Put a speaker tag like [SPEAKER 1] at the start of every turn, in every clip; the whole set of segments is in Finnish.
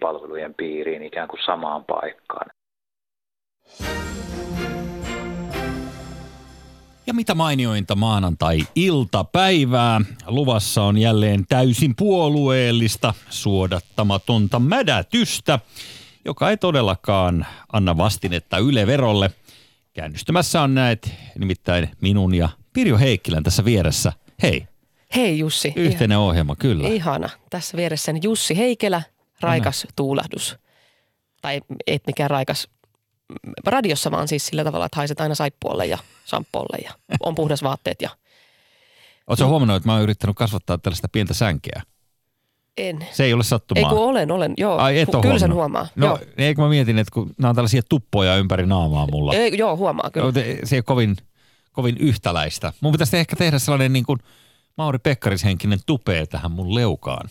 [SPEAKER 1] palvelujen piiriin ikään kuin samaan paikkaan.
[SPEAKER 2] Ja mitä mainiointa maanantai-iltapäivää. Luvassa on jälleen täysin puolueellista, suodattamatonta mädätystä, joka ei todellakaan anna vastinetta Yle-verolle. Käynnistymässä on näet nimittäin minun ja Pirjo Heikkilän tässä vieressä. Hei.
[SPEAKER 3] Hei Jussi.
[SPEAKER 2] Yhteinen Ihan, ohjelma, kyllä.
[SPEAKER 3] Ihana. Tässä vieressäni Jussi Heikelä, raikas no. tuulahdus. Tai et mikään raikas radiossa vaan siis sillä tavalla, että haiset aina saippuolle ja samppolle ja on puhdas vaatteet. Ja...
[SPEAKER 2] Oletko huomannut, että mä oon yrittänyt kasvattaa tällaista pientä sänkeä?
[SPEAKER 3] En.
[SPEAKER 2] Se ei ole sattumaa.
[SPEAKER 3] Ei kun olen, olen. Joo,
[SPEAKER 2] Ai, et
[SPEAKER 3] kyllä sen huomaa.
[SPEAKER 2] No, joo. eikö mä mietin, että kun nämä on tällaisia tuppoja ympäri naamaa mulla.
[SPEAKER 3] Ei, joo, huomaa kyllä.
[SPEAKER 2] Se ei ole kovin, kovin yhtäläistä. Mun pitäisi ehkä tehdä sellainen niin kuin Mauri Pekkarishenkinen tupee tähän mun leukaan.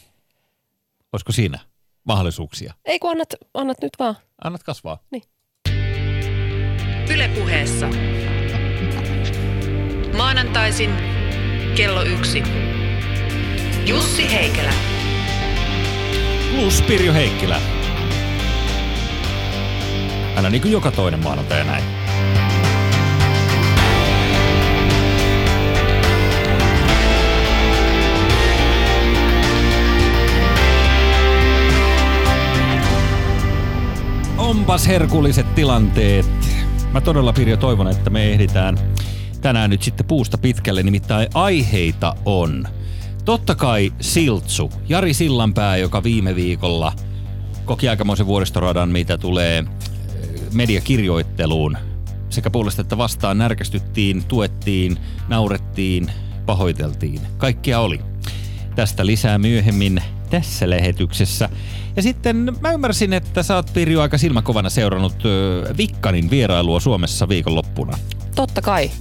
[SPEAKER 2] Olisiko siinä mahdollisuuksia?
[SPEAKER 3] Ei kun annat, annat nyt vaan.
[SPEAKER 2] Annat kasvaa.
[SPEAKER 3] Niin.
[SPEAKER 4] Ylepuheessa. Maanantaisin kello yksi. Jussi Heikelä.
[SPEAKER 2] Plus Pirjo Heikkilä. Aina niin kuin joka toinen maanantai näin. Onpas herkulliset tilanteet Mä todella Pirjo toivon, että me ehditään tänään nyt sitten puusta pitkälle, nimittäin aiheita on. Totta kai Siltsu, Jari Sillanpää, joka viime viikolla koki aikamoisen vuoristoradan, mitä tulee eh, mediakirjoitteluun. Sekä puolesta että vastaan närkästyttiin, tuettiin, naurettiin, pahoiteltiin. Kaikkea oli. Tästä lisää myöhemmin tässä lähetyksessä. Ja sitten mä ymmärsin, että sä oot Pirjo aika silmäkovana seurannut Vikkanin vierailua Suomessa viikonloppuna.
[SPEAKER 3] Totta kai.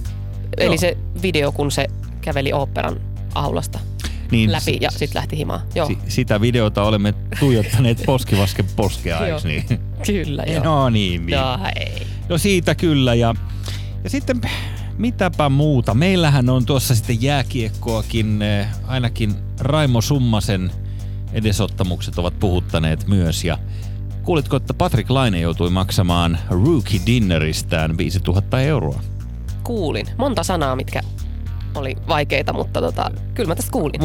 [SPEAKER 3] Eli Joo. se video, kun se käveli oopperan aulasta niin, läpi ja sitten lähti himaan. Joo. Si-
[SPEAKER 2] sitä videota olemme tuijottaneet poskivasken poskea, eikö niin?
[SPEAKER 3] Kyllä, joo.
[SPEAKER 2] No niin, niin.
[SPEAKER 3] No, ei.
[SPEAKER 2] no siitä kyllä ja, ja sitten mitäpä muuta. Meillähän on tuossa sitten jääkiekkoakin, ainakin Raimo Summasen – edesottamukset ovat puhuttaneet myös ja kuulitko, että Patrick Laine joutui maksamaan rookie dinneristään 5000 euroa?
[SPEAKER 3] Kuulin. Monta sanaa, mitkä oli vaikeita, mutta tota, kyllä mä tästä kuulin.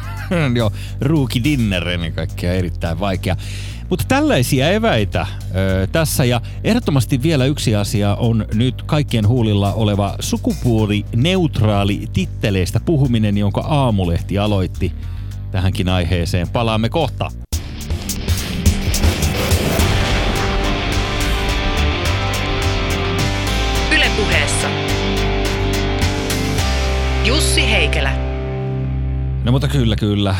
[SPEAKER 2] Joo, rookie dinner ennen kaikkea erittäin vaikea. Mutta tällaisia eväitä ö, tässä ja ehdottomasti vielä yksi asia on nyt kaikkien huulilla oleva sukupuolineutraali titteleistä puhuminen, jonka aamulehti aloitti – tähänkin aiheeseen. Palaamme kohta.
[SPEAKER 4] Ylepuheessa Jussi Heikelä.
[SPEAKER 2] No mutta kyllä, kyllä.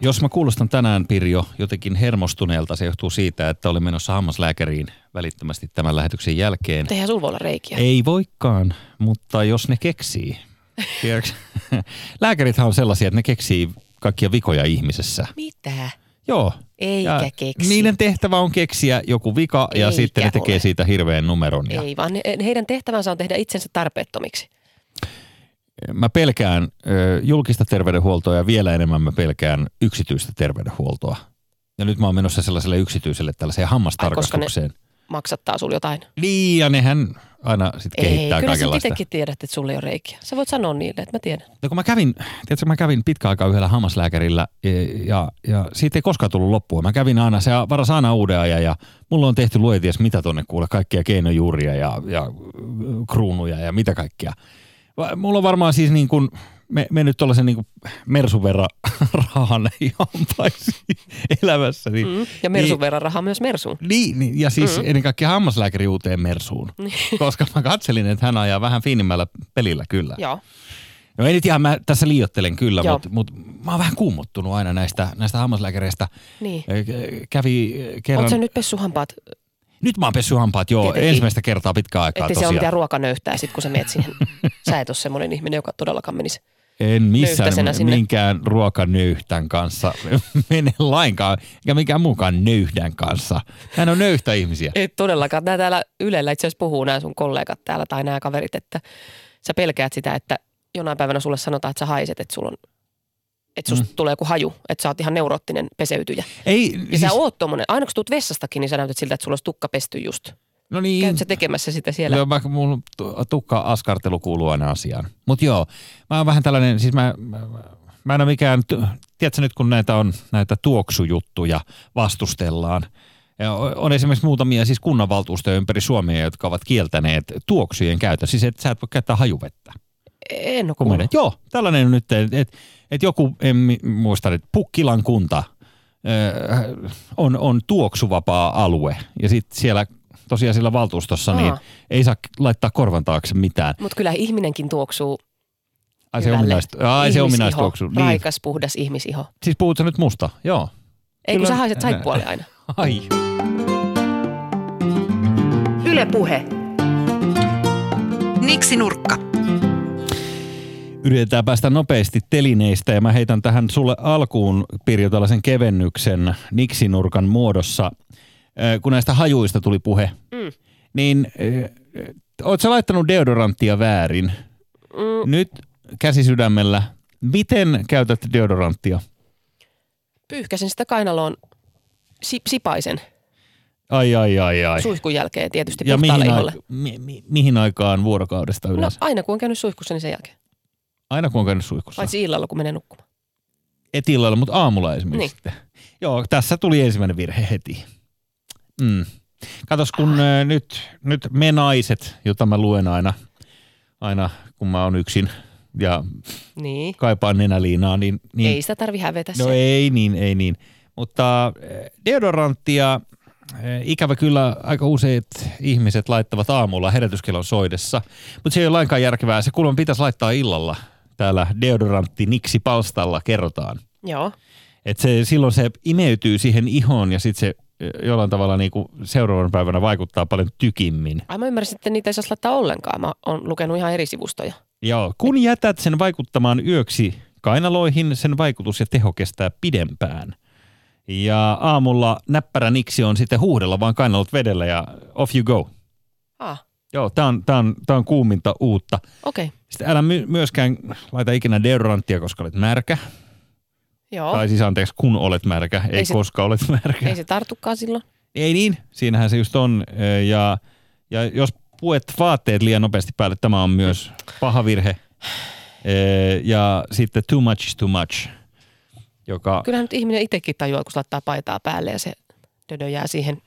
[SPEAKER 2] Jos mä kuulostan tänään, Pirjo, jotenkin hermostuneelta, se johtuu siitä, että olin menossa hammaslääkäriin välittömästi tämän lähetyksen jälkeen.
[SPEAKER 3] Eihän sulla voi olla reikiä.
[SPEAKER 2] Ei voikaan, mutta jos ne keksii. Lääkärithän on sellaisia, että ne keksii kaikkia vikoja ihmisessä.
[SPEAKER 3] Mitä?
[SPEAKER 2] Joo.
[SPEAKER 3] Eikä ja keksi.
[SPEAKER 2] Niiden tehtävä on keksiä joku vika ja Eikä sitten ne tekee ole. siitä hirveän numeron.
[SPEAKER 3] Ja... Ei, vaan heidän tehtävänsä on tehdä itsensä tarpeettomiksi.
[SPEAKER 2] Mä pelkään julkista terveydenhuoltoa ja vielä enemmän mä pelkään yksityistä terveydenhuoltoa. Ja nyt mä oon menossa sellaiselle yksityiselle tällaiseen hammastarkastukseen. Ai, koska
[SPEAKER 3] ne maksattaa sulla jotain.
[SPEAKER 2] Niin, ja nehän aina sitten kehittää
[SPEAKER 3] Ei,
[SPEAKER 2] kyllä sä
[SPEAKER 3] itsekin tiedät, että sulla ei ole reikiä. Sä voit sanoa niille, että mä tiedän.
[SPEAKER 2] No kun mä kävin, tiedätkö, mä kävin pitkä aikaa yhdellä hammaslääkärillä ja, ja, ja siitä ei koskaan tullut loppua. Mä kävin aina, se varas aina uuden ajan ja mulla on tehty lueties mitä tonne kuule, kaikkia keinojuuria ja, ja kruunuja ja mitä kaikkia. Mulla on varmaan siis niin kuin me, me nyt tuollaisen niin mersun verran näihin hampaisiin elämässä. Niin,
[SPEAKER 3] mm, ja mersun niin, verran rahaa myös mersuun.
[SPEAKER 2] Niin, niin ja siis mm. ennen kaikkea hammaslääkäri uuteen mersuun. Niin. koska mä katselin, että hän ajaa vähän fiinimmällä pelillä kyllä.
[SPEAKER 3] Joo.
[SPEAKER 2] No ei nyt ihan, mä tässä liiottelen kyllä, mutta mut, mä oon vähän kuumottunut aina näistä, näistä hammaslääkäreistä.
[SPEAKER 3] Niin.
[SPEAKER 2] Kävi kerran...
[SPEAKER 3] Oletko nyt pessuhampaat
[SPEAKER 2] nyt mä oon pessy hampaat, joo, Tietenkin. ensimmäistä kertaa pitkään aikaa
[SPEAKER 3] Että se on mitään ruokanöyhtää sit, kun sä meet siihen. sä et ole semmoinen ihminen, joka todellakaan menisi
[SPEAKER 2] en missään minkään ruokanöyhtän kanssa mene lainkaan, eikä mikään muukaan nöyhdän kanssa. Hän on nöyhtä ihmisiä.
[SPEAKER 3] Ei todellakaan. Nämä täällä Ylellä itse asiassa puhuu nämä sun kollegat täällä tai nämä kaverit, että sä pelkäät sitä, että jonain päivänä sulle sanotaan, että sä haiset, että sulla on Että susta mm. tulee joku haju, että sä oot ihan neuroottinen peseytyjä.
[SPEAKER 2] Ei,
[SPEAKER 3] Ja siis... sä oot tommonen, aina kun tuut vessastakin, niin sä näytät siltä, että sulla olisi tukka pesty just.
[SPEAKER 2] No niin,
[SPEAKER 3] Käyt sä tekemässä sitä siellä?
[SPEAKER 2] Joo, vaikka mun tu- tukka-askartelu kuuluu aina asiaan. Mutta joo, mä oon vähän tällainen, siis mä, mä, mä en ole mikään, tiedätkö nyt kun näitä on näitä tuoksujuttuja vastustellaan, ja on esimerkiksi muutamia siis kunnanvaltuustoja ympäri Suomea, jotka ovat kieltäneet tuoksujen käytön. Siis että sä et voi käyttää hajuvettä.
[SPEAKER 3] En ole kuullut.
[SPEAKER 2] Joo, tällainen on nyt, että et, et joku, en muista nyt, Pukkilan kunta ö, on, on tuoksuvapaa alue. Ja sitten siellä tosiaan siellä valtuustossa niin
[SPEAKER 3] Aa.
[SPEAKER 2] ei saa laittaa korvan taakse mitään.
[SPEAKER 3] Mutta kyllä ihminenkin tuoksuu
[SPEAKER 2] Ai se
[SPEAKER 3] hyvälle.
[SPEAKER 2] ominaista, ai se
[SPEAKER 3] Ihmisiho,
[SPEAKER 2] ominaista tuoksu. Niin.
[SPEAKER 3] Raikas, puhdas ihmisiho.
[SPEAKER 2] Siis puhut sä nyt musta? Joo.
[SPEAKER 3] Ei kun
[SPEAKER 2] Kyllä.
[SPEAKER 3] sä haiset saippualle aina.
[SPEAKER 2] Ai.
[SPEAKER 4] Yle Puhe. Niksi Nurkka.
[SPEAKER 2] Yritetään päästä nopeasti telineistä ja mä heitän tähän sulle alkuun Pirjo tällaisen kevennyksen niksinurkan muodossa. Kun näistä hajuista tuli puhe,
[SPEAKER 3] Mm.
[SPEAKER 2] niin oot sä laittanut deodoranttia väärin?
[SPEAKER 3] Mm,
[SPEAKER 2] Nyt käsi sydämellä, miten käytät deodoranttia?
[SPEAKER 3] pyyhkäsin sitä kainaloon si- sipaisen
[SPEAKER 2] Ai, ai, ai, ai.
[SPEAKER 3] suihkun jälkeen tietysti
[SPEAKER 2] Ja mihin,
[SPEAKER 3] iholle.
[SPEAKER 2] mi, mi, mihin aikaan vuorokaudesta
[SPEAKER 3] No
[SPEAKER 2] yleensä?
[SPEAKER 3] aina kun on käynyt suihkussa, niin sen jälkeen.
[SPEAKER 2] Aina kun on käynyt suihkussa.
[SPEAKER 3] Paitsi illalla, kun menee nukkumaan.
[SPEAKER 2] Et illalla, mutta aamulla esimerkiksi
[SPEAKER 3] Niin.
[SPEAKER 2] Joo, tässä tuli ensimmäinen virhe heti. Mm. Katos, kun äh. nyt, nyt me naiset, jota mä luen aina, aina kun mä oon yksin ja
[SPEAKER 3] Niin.
[SPEAKER 2] kaipaan nenäliinaa, niin... niin
[SPEAKER 3] Ei sitä tarvi hävetä
[SPEAKER 2] No
[SPEAKER 3] se.
[SPEAKER 2] ei niin, ei niin. Mutta äh, deodoranttia äh, ikävä kyllä aika useat ihmiset laittavat aamulla herätyskellon soidessa. Mutta se ei ole lainkaan järkevää. Se kuulemma pitäisi laittaa illalla. Täällä deodorantti Niksi palstalla kerrotaan.
[SPEAKER 3] Joo.
[SPEAKER 2] Et se, silloin se imeytyy siihen ihoon ja sitten se jollain tavalla niinku seuraavan päivänä vaikuttaa paljon tykimmin.
[SPEAKER 3] Ai mä ymmärsin, että niitä ei saa laittaa ollenkaan. Mä oon lukenut ihan eri sivustoja.
[SPEAKER 2] Joo, kun jätät sen vaikuttamaan yöksi kainaloihin, sen vaikutus ja teho kestää pidempään. Ja aamulla näppärä niksi on sitten huuhdella vaan kainalot vedellä ja off you go.
[SPEAKER 3] Ah,
[SPEAKER 2] Joo, tää on, tää on, tää on kuuminta uutta.
[SPEAKER 3] okei. Okay.
[SPEAKER 2] Sitten älä my- myöskään laita ikinä deodoranttia, koska olet märkä.
[SPEAKER 3] Joo.
[SPEAKER 2] Tai siis anteeksi, kun olet märkä, ei,
[SPEAKER 3] Ei se-
[SPEAKER 2] koska olet märkä.
[SPEAKER 3] Ei se tartukaan silloin.
[SPEAKER 2] Ei niin, siinähän se just on. Ja, ja jos puet vaatteet liian nopeasti päälle, tämä on myös paha virhe. Ja sitten too much is too much, joka
[SPEAKER 3] Kyllähän nyt ihminen itsekin tajuaa, kun se laittaa paitaa päälle ja se dödö jää siihen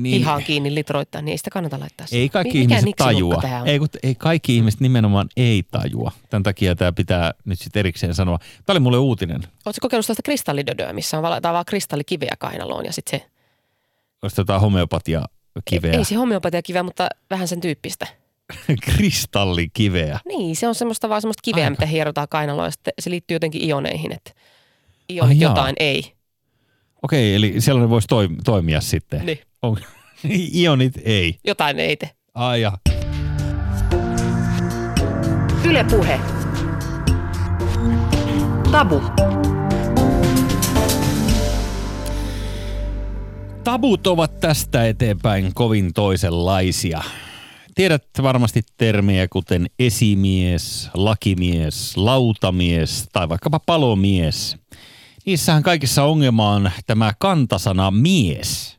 [SPEAKER 2] niin,
[SPEAKER 3] hihaan kiinni litroittain, niin ei sitä kannata laittaa.
[SPEAKER 2] ei kaikki
[SPEAKER 3] Mi- mikä
[SPEAKER 2] ihmiset tajua. Ei, kun, ei kaikki ihmiset nimenomaan ei tajua. Tämän takia tämä pitää nyt sitten erikseen sanoa. Tämä oli mulle uutinen.
[SPEAKER 3] Oletko kokeillut sellaista kristallidödöä, missä on valataan vaan kristallikiveä kainaloon ja sitten se,
[SPEAKER 2] Olisi jotain homeopatia kiveä.
[SPEAKER 3] ei se homeopatia kiveä, mutta vähän sen tyyppistä.
[SPEAKER 2] Kristallikiveä.
[SPEAKER 3] Niin, se on semmoista vaan semmoista kiveä,
[SPEAKER 2] Aika.
[SPEAKER 3] mitä hierotaan kainaloon ja sitten se liittyy jotenkin ioneihin, että ionit
[SPEAKER 2] Ai jaa.
[SPEAKER 3] jotain ei.
[SPEAKER 2] Okei, eli sellainen voisi toi, toimia sitten.
[SPEAKER 3] Niin.
[SPEAKER 2] On, ionit ei.
[SPEAKER 3] Jotain ei te.
[SPEAKER 2] Ai ja.
[SPEAKER 4] Yle Puhe. Tabu.
[SPEAKER 2] Tabut ovat tästä eteenpäin kovin toisenlaisia. Tiedät varmasti termejä kuten esimies, lakimies, lautamies tai vaikkapa palomies. Niissähän kaikissa ongelma on tämä kantasana mies,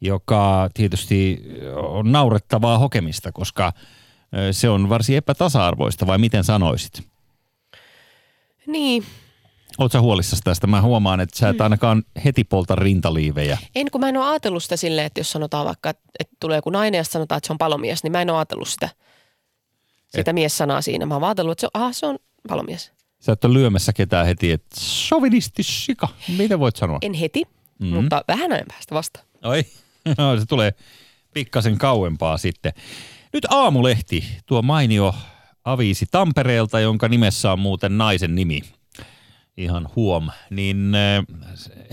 [SPEAKER 2] joka tietysti on naurettavaa hokemista, koska se on varsin epätasa-arvoista, vai miten sanoisit?
[SPEAKER 3] Niin,
[SPEAKER 2] Oletko huolissasi tästä? Mä huomaan, että sä et ainakaan heti polta rintaliivejä.
[SPEAKER 3] en kun mä en ole ajatellut sitä silleen, että jos sanotaan vaikka, että, tulee joku nainen ja sanotaan, että se on palomies, niin mä en ole ajatellut sitä, sitä mies-sanaa siinä. Mä oon ajatellut, että se on, aha, se on palomies.
[SPEAKER 2] Sä et ole lyömässä ketään heti, että sovinisti sika. Mitä voit sanoa?
[SPEAKER 3] En heti,
[SPEAKER 2] Mhm.
[SPEAKER 3] mm. mutta vähän ajan päästä vasta.
[SPEAKER 2] Oi, no, se tulee pikkasen kauempaa sitten. Nyt Aamulehti, tuo mainio aviisi Tampereelta, jonka nimessä on muuten naisen nimi. Ihan huom. Niin äh,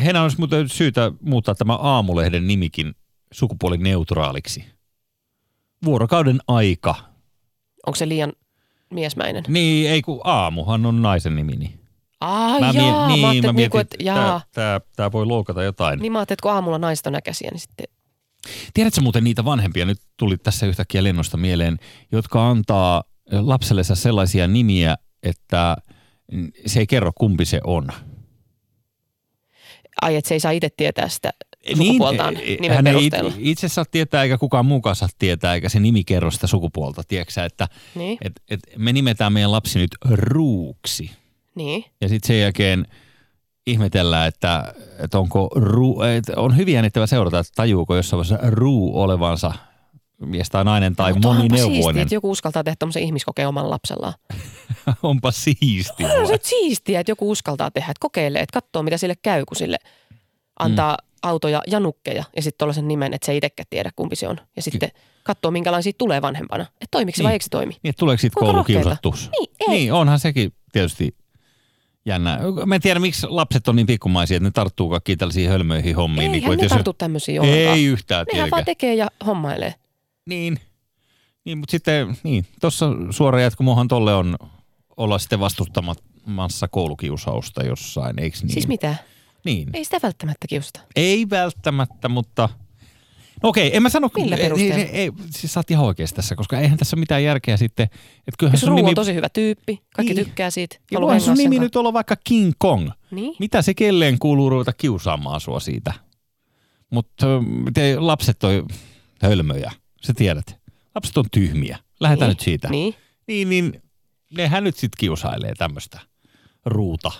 [SPEAKER 2] heidän olisi muuten syytä muuttaa tämä Aamulehden nimikin sukupuolineutraaliksi. Vuorokauden aika.
[SPEAKER 3] Onko se liian miesmäinen?
[SPEAKER 2] Niin, ei kun aamuhan on naisen nimi. Niin.
[SPEAKER 3] Ah,
[SPEAKER 2] Mä,
[SPEAKER 3] jaa,
[SPEAKER 2] mie- niin,
[SPEAKER 3] mä niinku,
[SPEAKER 2] mietin,
[SPEAKER 3] että jaa.
[SPEAKER 2] tämä, tämä voi loukata jotain.
[SPEAKER 3] Niin mä ajattelin, että kun aamulla naiset on näkäisiä, niin sitten
[SPEAKER 2] Tiedätkö muuten niitä vanhempia, nyt tuli tässä yhtäkkiä lennosta mieleen, jotka antaa lapsellensa sellaisia nimiä, että se ei kerro kumpi se on.
[SPEAKER 3] Ai, että se ei saa itse tietää sitä sukupuoltaan
[SPEAKER 2] Niin,
[SPEAKER 3] nimen
[SPEAKER 2] hän ei itse saa tietää eikä kukaan muukaan saa tietää, eikä se nimi kerro sitä sukupuolta. Tiedätkö että
[SPEAKER 3] Niin,
[SPEAKER 2] et, et me nimetään meidän lapsi nyt Ruuksi.
[SPEAKER 3] Niin.
[SPEAKER 2] Ja sitten sen jälkeen ihmetellään, että, että onko ruu, että on hyvin jännittävä seurata, että tajuuko jossain vaiheessa ruu olevansa mies tai nainen tai
[SPEAKER 3] Mutta onpa siistiä,
[SPEAKER 2] monineuvoinen.
[SPEAKER 3] että joku uskaltaa tehdä tämmöisen ihmiskokeen omalla lapsellaan.
[SPEAKER 2] Onpa siistiä.
[SPEAKER 3] On se siistiä, että joku uskaltaa tehdä, että kokeilee, että katsoo mitä sille käy, kun sille antaa mm. autoja ja nukkeja ja sitten tuollaisen nimen, että se ei itsekään tiedä kumpi se on. Ja sitten katsoo minkälainen siitä tulee vanhempana. Että toimiko se
[SPEAKER 2] Niin.
[SPEAKER 3] vai eikö se toimi?
[SPEAKER 2] Niin, tuleeko siitä koulukiusattuus?
[SPEAKER 3] Niin, ei.
[SPEAKER 2] Niin, onhan sekin tietysti jännä. Mä en tiedä, miksi lapset on niin pikkumaisia, että ne tarttuu kaikkiin tällaisiin hölmöihin hommiin.
[SPEAKER 3] Eihän
[SPEAKER 2] niin kuin,
[SPEAKER 3] ne
[SPEAKER 2] jos-
[SPEAKER 3] tartu tämmöisiä ollenkaan.
[SPEAKER 2] Ei yhtään
[SPEAKER 3] Nehän
[SPEAKER 2] tietenkään.
[SPEAKER 3] vaan tekee ja hommailee.
[SPEAKER 2] Niin, niin mutta sitten, niin, tuossa suora jatkumohan tolle on olla sitten vastustamassa koulukiusausta jossain, eikö niin?
[SPEAKER 3] Siis mitä?
[SPEAKER 2] Niin.
[SPEAKER 3] Ei sitä välttämättä kiusata.
[SPEAKER 2] Ei välttämättä, mutta... No okei, en mä sano...
[SPEAKER 3] Millä
[SPEAKER 2] ei,
[SPEAKER 3] perusteella?
[SPEAKER 2] ei, ei, siis sä oot ihan oikeassa tässä, koska eihän tässä ole mitään järkeä sitten. Että kyllähän sun nimi...
[SPEAKER 3] on tosi hyvä tyyppi, kaikki
[SPEAKER 2] Niin.
[SPEAKER 3] tykkää siitä.
[SPEAKER 2] ja voihan sun nimi nyt olla vaikka King Kong.
[SPEAKER 3] Niin?
[SPEAKER 2] Mitä se kelleen kuuluu ruveta kiusaamaan sua siitä? Mutta te lapset on hölmöjä, sä tiedät. Lapset on tyhmiä. Lähdetään
[SPEAKER 3] Niin.
[SPEAKER 2] nyt siitä.
[SPEAKER 3] Niin.
[SPEAKER 2] Niin, niin nehän nyt sitten kiusailee tämmöistä ruuta.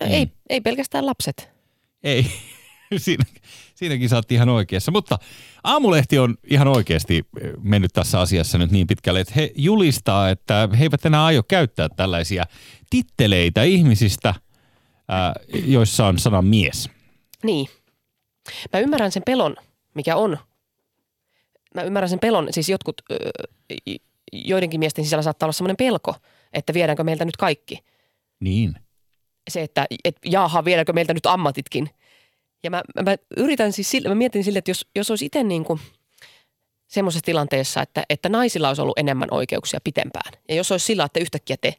[SPEAKER 3] No
[SPEAKER 2] Niin.
[SPEAKER 3] ei, ei pelkästään lapset.
[SPEAKER 2] Ei, Siinä, siinäkin oot ihan oikeassa. Mutta Aamulehti on ihan oikeasti eh, mennyt tässä asiassa nyt niin pitkälle, että he julistaa, että he eivät enää aio käyttää tällaisia titteleitä ihmisistä, ää, joissa on sana mies.
[SPEAKER 3] Niin. Mä ymmärrän sen pelon, mikä on. Mä ymmärrän sen pelon, siis jotkut, joidenkin miesten sisällä saattaa olla sellainen pelko, että viedäänkö meiltä nyt kaikki.
[SPEAKER 2] Niin.
[SPEAKER 3] Se, että et, jaaha, viedäänkö meiltä nyt ammatitkin. Ja mä, mä, mä yritän siis, sille, mä mietin sille, että jos, jos olisi itse niin kuin semmoisessa tilanteessa, että, että naisilla olisi ollut enemmän oikeuksia pitempään. Ja jos olisi sillä, että yhtäkkiä te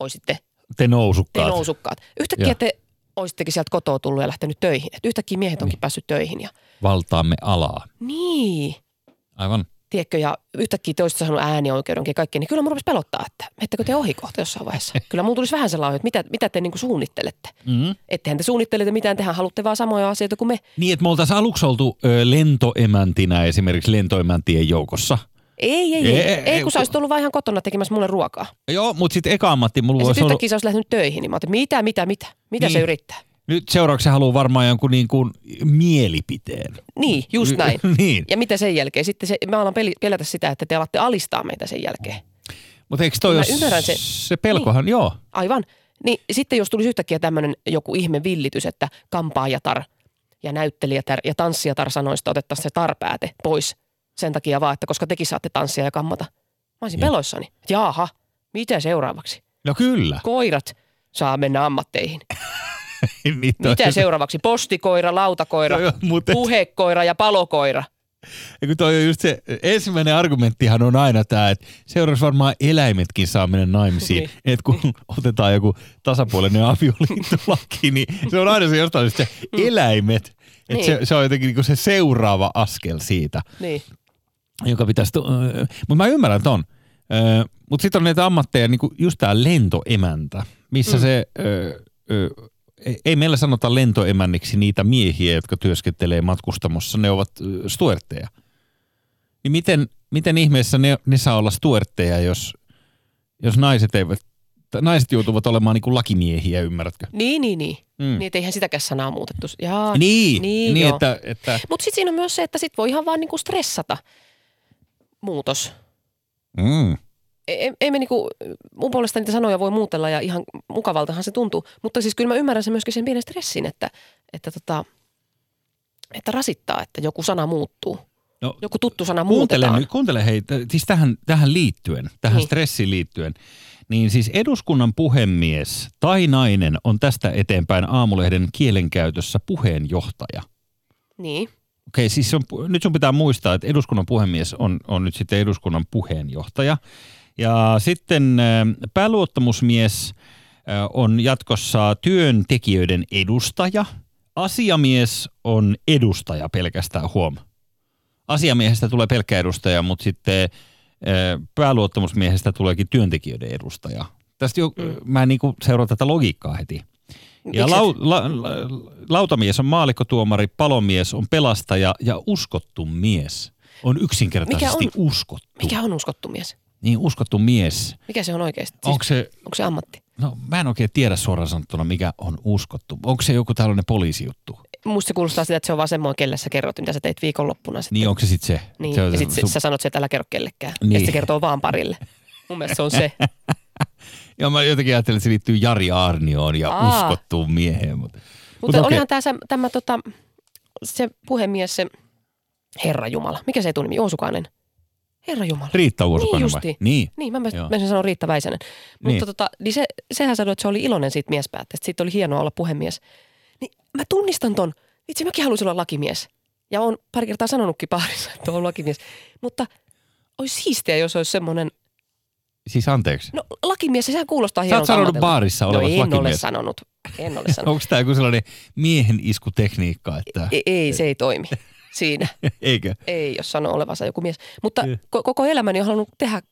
[SPEAKER 3] olisitte
[SPEAKER 2] Te
[SPEAKER 3] te
[SPEAKER 2] nousukkaat.
[SPEAKER 3] nousukkaat. Yhtäkkiä
[SPEAKER 2] Joo.
[SPEAKER 3] te olittekin sieltä kotoa tullut ja lähtenyt töihin. Et yhtäkkiä miehet onkin päässyt töihin. Ja,
[SPEAKER 2] Valtaamme alaa.
[SPEAKER 3] niin,
[SPEAKER 2] Aivan.
[SPEAKER 3] Tiedätkö, ja yhtäkkiä te olisitte saanut äänioikeudenkin ja kaikki, niin kyllä mun rupesi pelottaa, että ettekö te ohi kohta jossain vaiheessa. Kyllä mulla tulisi vähän sellainen, että mitä, mitä te niin kuin suunnittelette.
[SPEAKER 2] Mm-hmm.
[SPEAKER 3] Ettehän te suunnittelette mitään, tehän haluatte vaan samoja asioita kuin me.
[SPEAKER 2] Niin, että me oltaisiin aluksi oltu ö, lentoemäntinä esimerkiksi lentoemäntien joukossa.
[SPEAKER 3] Ei, ei, ei.
[SPEAKER 2] Ei,
[SPEAKER 3] Ei,
[SPEAKER 2] kun-
[SPEAKER 3] sä olisit ollut vaan ihan kotona tekemässä mulle ruokaa.
[SPEAKER 2] Joo, mutta sitten eka ammatti mulla
[SPEAKER 3] Ja sitten
[SPEAKER 2] olla...
[SPEAKER 3] yhtäkkiä sä olisit lähtenyt töihin, niin mä ajattelin, mitä, mitä, mitä, mitä
[SPEAKER 2] Niin.
[SPEAKER 3] se yrittää.
[SPEAKER 2] Nyt seuraavaksi se haluaa varmaan jonkun niin kuin mielipiteen.
[SPEAKER 3] Niin, just näin.
[SPEAKER 2] niin.
[SPEAKER 3] Ja mitä sen jälkeen? Sitten se, mä alan pelätä sitä, että te alatte alistaa meitä sen jälkeen.
[SPEAKER 2] Mutta eikö toi jos
[SPEAKER 3] ymmärrän
[SPEAKER 2] se, se pelkohan, niin. joo.
[SPEAKER 3] Aivan. Niin sitten jos tulisi yhtäkkiä tämmöinen joku ihme villitys, että kampaajatar ja näyttelijätar ja tanssijatar sanoista otettaisiin se tarpääte pois sen takia vaan, että koska tekin saatte tanssia ja kammata. Mä olisin
[SPEAKER 2] Joo.
[SPEAKER 3] peloissani. Jaaha, mitä seuraavaksi?
[SPEAKER 2] No kyllä.
[SPEAKER 3] Koirat saa mennä ammatteihin. Mitä seuraavaksi? Postikoira, lautakoira,
[SPEAKER 2] on muuten-
[SPEAKER 3] puhekoira ja palokoira.
[SPEAKER 2] Ja kun toi on just se, ensimmäinen argumenttihan on aina tämä, että seuraavaksi varmaan eläimetkin saa mennä naimisiin.
[SPEAKER 3] Niin.
[SPEAKER 2] että kun otetaan joku tasapuolinen avioliittolaki, niin se on aina se jostain se eläimet. Että
[SPEAKER 3] Niin.
[SPEAKER 2] se, se on jotenkin niinku se seuraava askel siitä.
[SPEAKER 3] Niin.
[SPEAKER 2] joka pitäisi, äh, mutta mä ymmärrän ton. Äh, mutta sitten on näitä ammatteja, niin just tämä lentoemäntä, missä mm. se, äh, äh, ei- ei meillä sanota lentoemänniksi niitä miehiä, jotka työskentelee matkustamossa, ne ovat stuertteja. Niin miten, miten ihmeessä ne, ne saa olla stuertteja, jos, jos naiset eivät, naiset joutuvat olemaan niin kuin lakimiehiä, ymmärrätkö?
[SPEAKER 3] Niin, niin, niin.
[SPEAKER 2] Mm.
[SPEAKER 3] Niin, että eihän sitäkään sanaa muutettu. Jaa.
[SPEAKER 2] Niin,
[SPEAKER 3] niin,
[SPEAKER 2] niin
[SPEAKER 3] joo.
[SPEAKER 2] että, että
[SPEAKER 3] Mutta sitten siinä on myös se, että sit voi ihan vaan niinku stressata muutos.
[SPEAKER 2] mm,
[SPEAKER 3] Ei, ei me niinku, mun puolesta niitä sanoja voi muutella ja ihan mukavaltahan se tuntuu. Mutta siis kyllä mä ymmärrän sen myöskin sen pienen stressin, että, että, tota, että rasittaa, että joku sana muuttuu.
[SPEAKER 2] no,
[SPEAKER 3] Joku tuttu sana
[SPEAKER 2] Kuuntele,
[SPEAKER 3] muutetaan.
[SPEAKER 2] kuuntele hei, t- siis tähän, tähän liittyen, tähän
[SPEAKER 3] Niin.
[SPEAKER 2] stressiin liittyen, niin siis eduskunnan puhemies tai nainen on tästä eteenpäin aamulehden kielenkäytössä puheenjohtaja.
[SPEAKER 3] Niin,
[SPEAKER 2] Okei, siis on, nyt sun pitää muistaa, että eduskunnan puhemies on, on nyt sitten eduskunnan puheenjohtaja. Ja sitten pääluottamusmies on jatkossa työntekijöiden edustaja. Asiamies on edustaja pelkästään, huom. Asiamiehestä tulee pelkkä edustaja, mutta sitten pääluottamusmiehestä tuleekin työntekijöiden edustaja. Tästä jo, mm. mä en niinku seuraa tätä logiikkaa heti. Ja lau, la, la, lautamies on maalikkotuomari, palomies on pelastaja ja uskottu mies on yksinkertaisesti
[SPEAKER 3] Mikä
[SPEAKER 2] uskottu.
[SPEAKER 3] Mikä on uskottu mies?
[SPEAKER 2] Niin uskottu mies.
[SPEAKER 3] Mikä se on oikeasti? Siis,
[SPEAKER 2] Onko se,
[SPEAKER 3] onko se ammatti?
[SPEAKER 2] no mä en oikein tiedä suoraan sanottuna mikä on uskottu. Onko se joku tällainen poliisijuttu?
[SPEAKER 3] Musta se kuulostaa sitä, että se on vaan semmoinen, kelle sä kerrot, mitä sä teit viikonloppuna. Sitten.
[SPEAKER 2] Niin onko se sitten se?
[SPEAKER 3] Niin,
[SPEAKER 2] se on
[SPEAKER 3] ja
[SPEAKER 2] se
[SPEAKER 3] sitten
[SPEAKER 2] sun-
[SPEAKER 3] sä sanot, että älä kerro kellekään.
[SPEAKER 2] Niin.
[SPEAKER 3] Ja sit se kertoo vaan parille. Mun mielestä se on se.
[SPEAKER 2] Joo, mä jotenkin ajattelin, että se liittyy Jari Arnioon ja
[SPEAKER 3] Aa.
[SPEAKER 2] uskottuun mieheen. Mutta,
[SPEAKER 3] Mutta
[SPEAKER 2] okei.
[SPEAKER 3] olihan tämä, tämä tota, se puhemies, se Herra Jumala. Mikä se etunimi? Uusukainen. Herra Jumala.
[SPEAKER 2] Riitta
[SPEAKER 3] Niin justi.
[SPEAKER 2] Niin.
[SPEAKER 3] Niin, mä mä sanoa Riitta Väisänen. Mutta
[SPEAKER 2] Niin.
[SPEAKER 3] tota, niin se, sehän sanoi, että se oli iloinen siitä miespäätteestä. Siitä oli hienoa olla puhemies. Niin mä tunnistan ton. Vitsi, mäkin haluaisin olla lakimies. Ja on pari kertaa sanonutkin parissa, että on lakimies. Mutta olisi siistiä, jos olisi semmoinen,
[SPEAKER 2] Siis anteeksi.
[SPEAKER 3] no lakimies, sehän kuulostaa
[SPEAKER 2] Sä oot
[SPEAKER 3] hienolta
[SPEAKER 2] sanonut
[SPEAKER 3] ammatilta.
[SPEAKER 2] baarissa
[SPEAKER 3] No
[SPEAKER 2] olevas
[SPEAKER 3] en ole
[SPEAKER 2] lakimies.
[SPEAKER 3] sanonut. En ole sanonut.
[SPEAKER 2] Onko tämä joku sellainen miehen iskutekniikka, että...
[SPEAKER 3] ei, ei, se ei toimi siinä.
[SPEAKER 2] Eikö?
[SPEAKER 3] Ei, jos sanoo olevansa joku mies. Mutta
[SPEAKER 2] Kyllä.
[SPEAKER 3] ko- koko elämäni on halunnut tehdä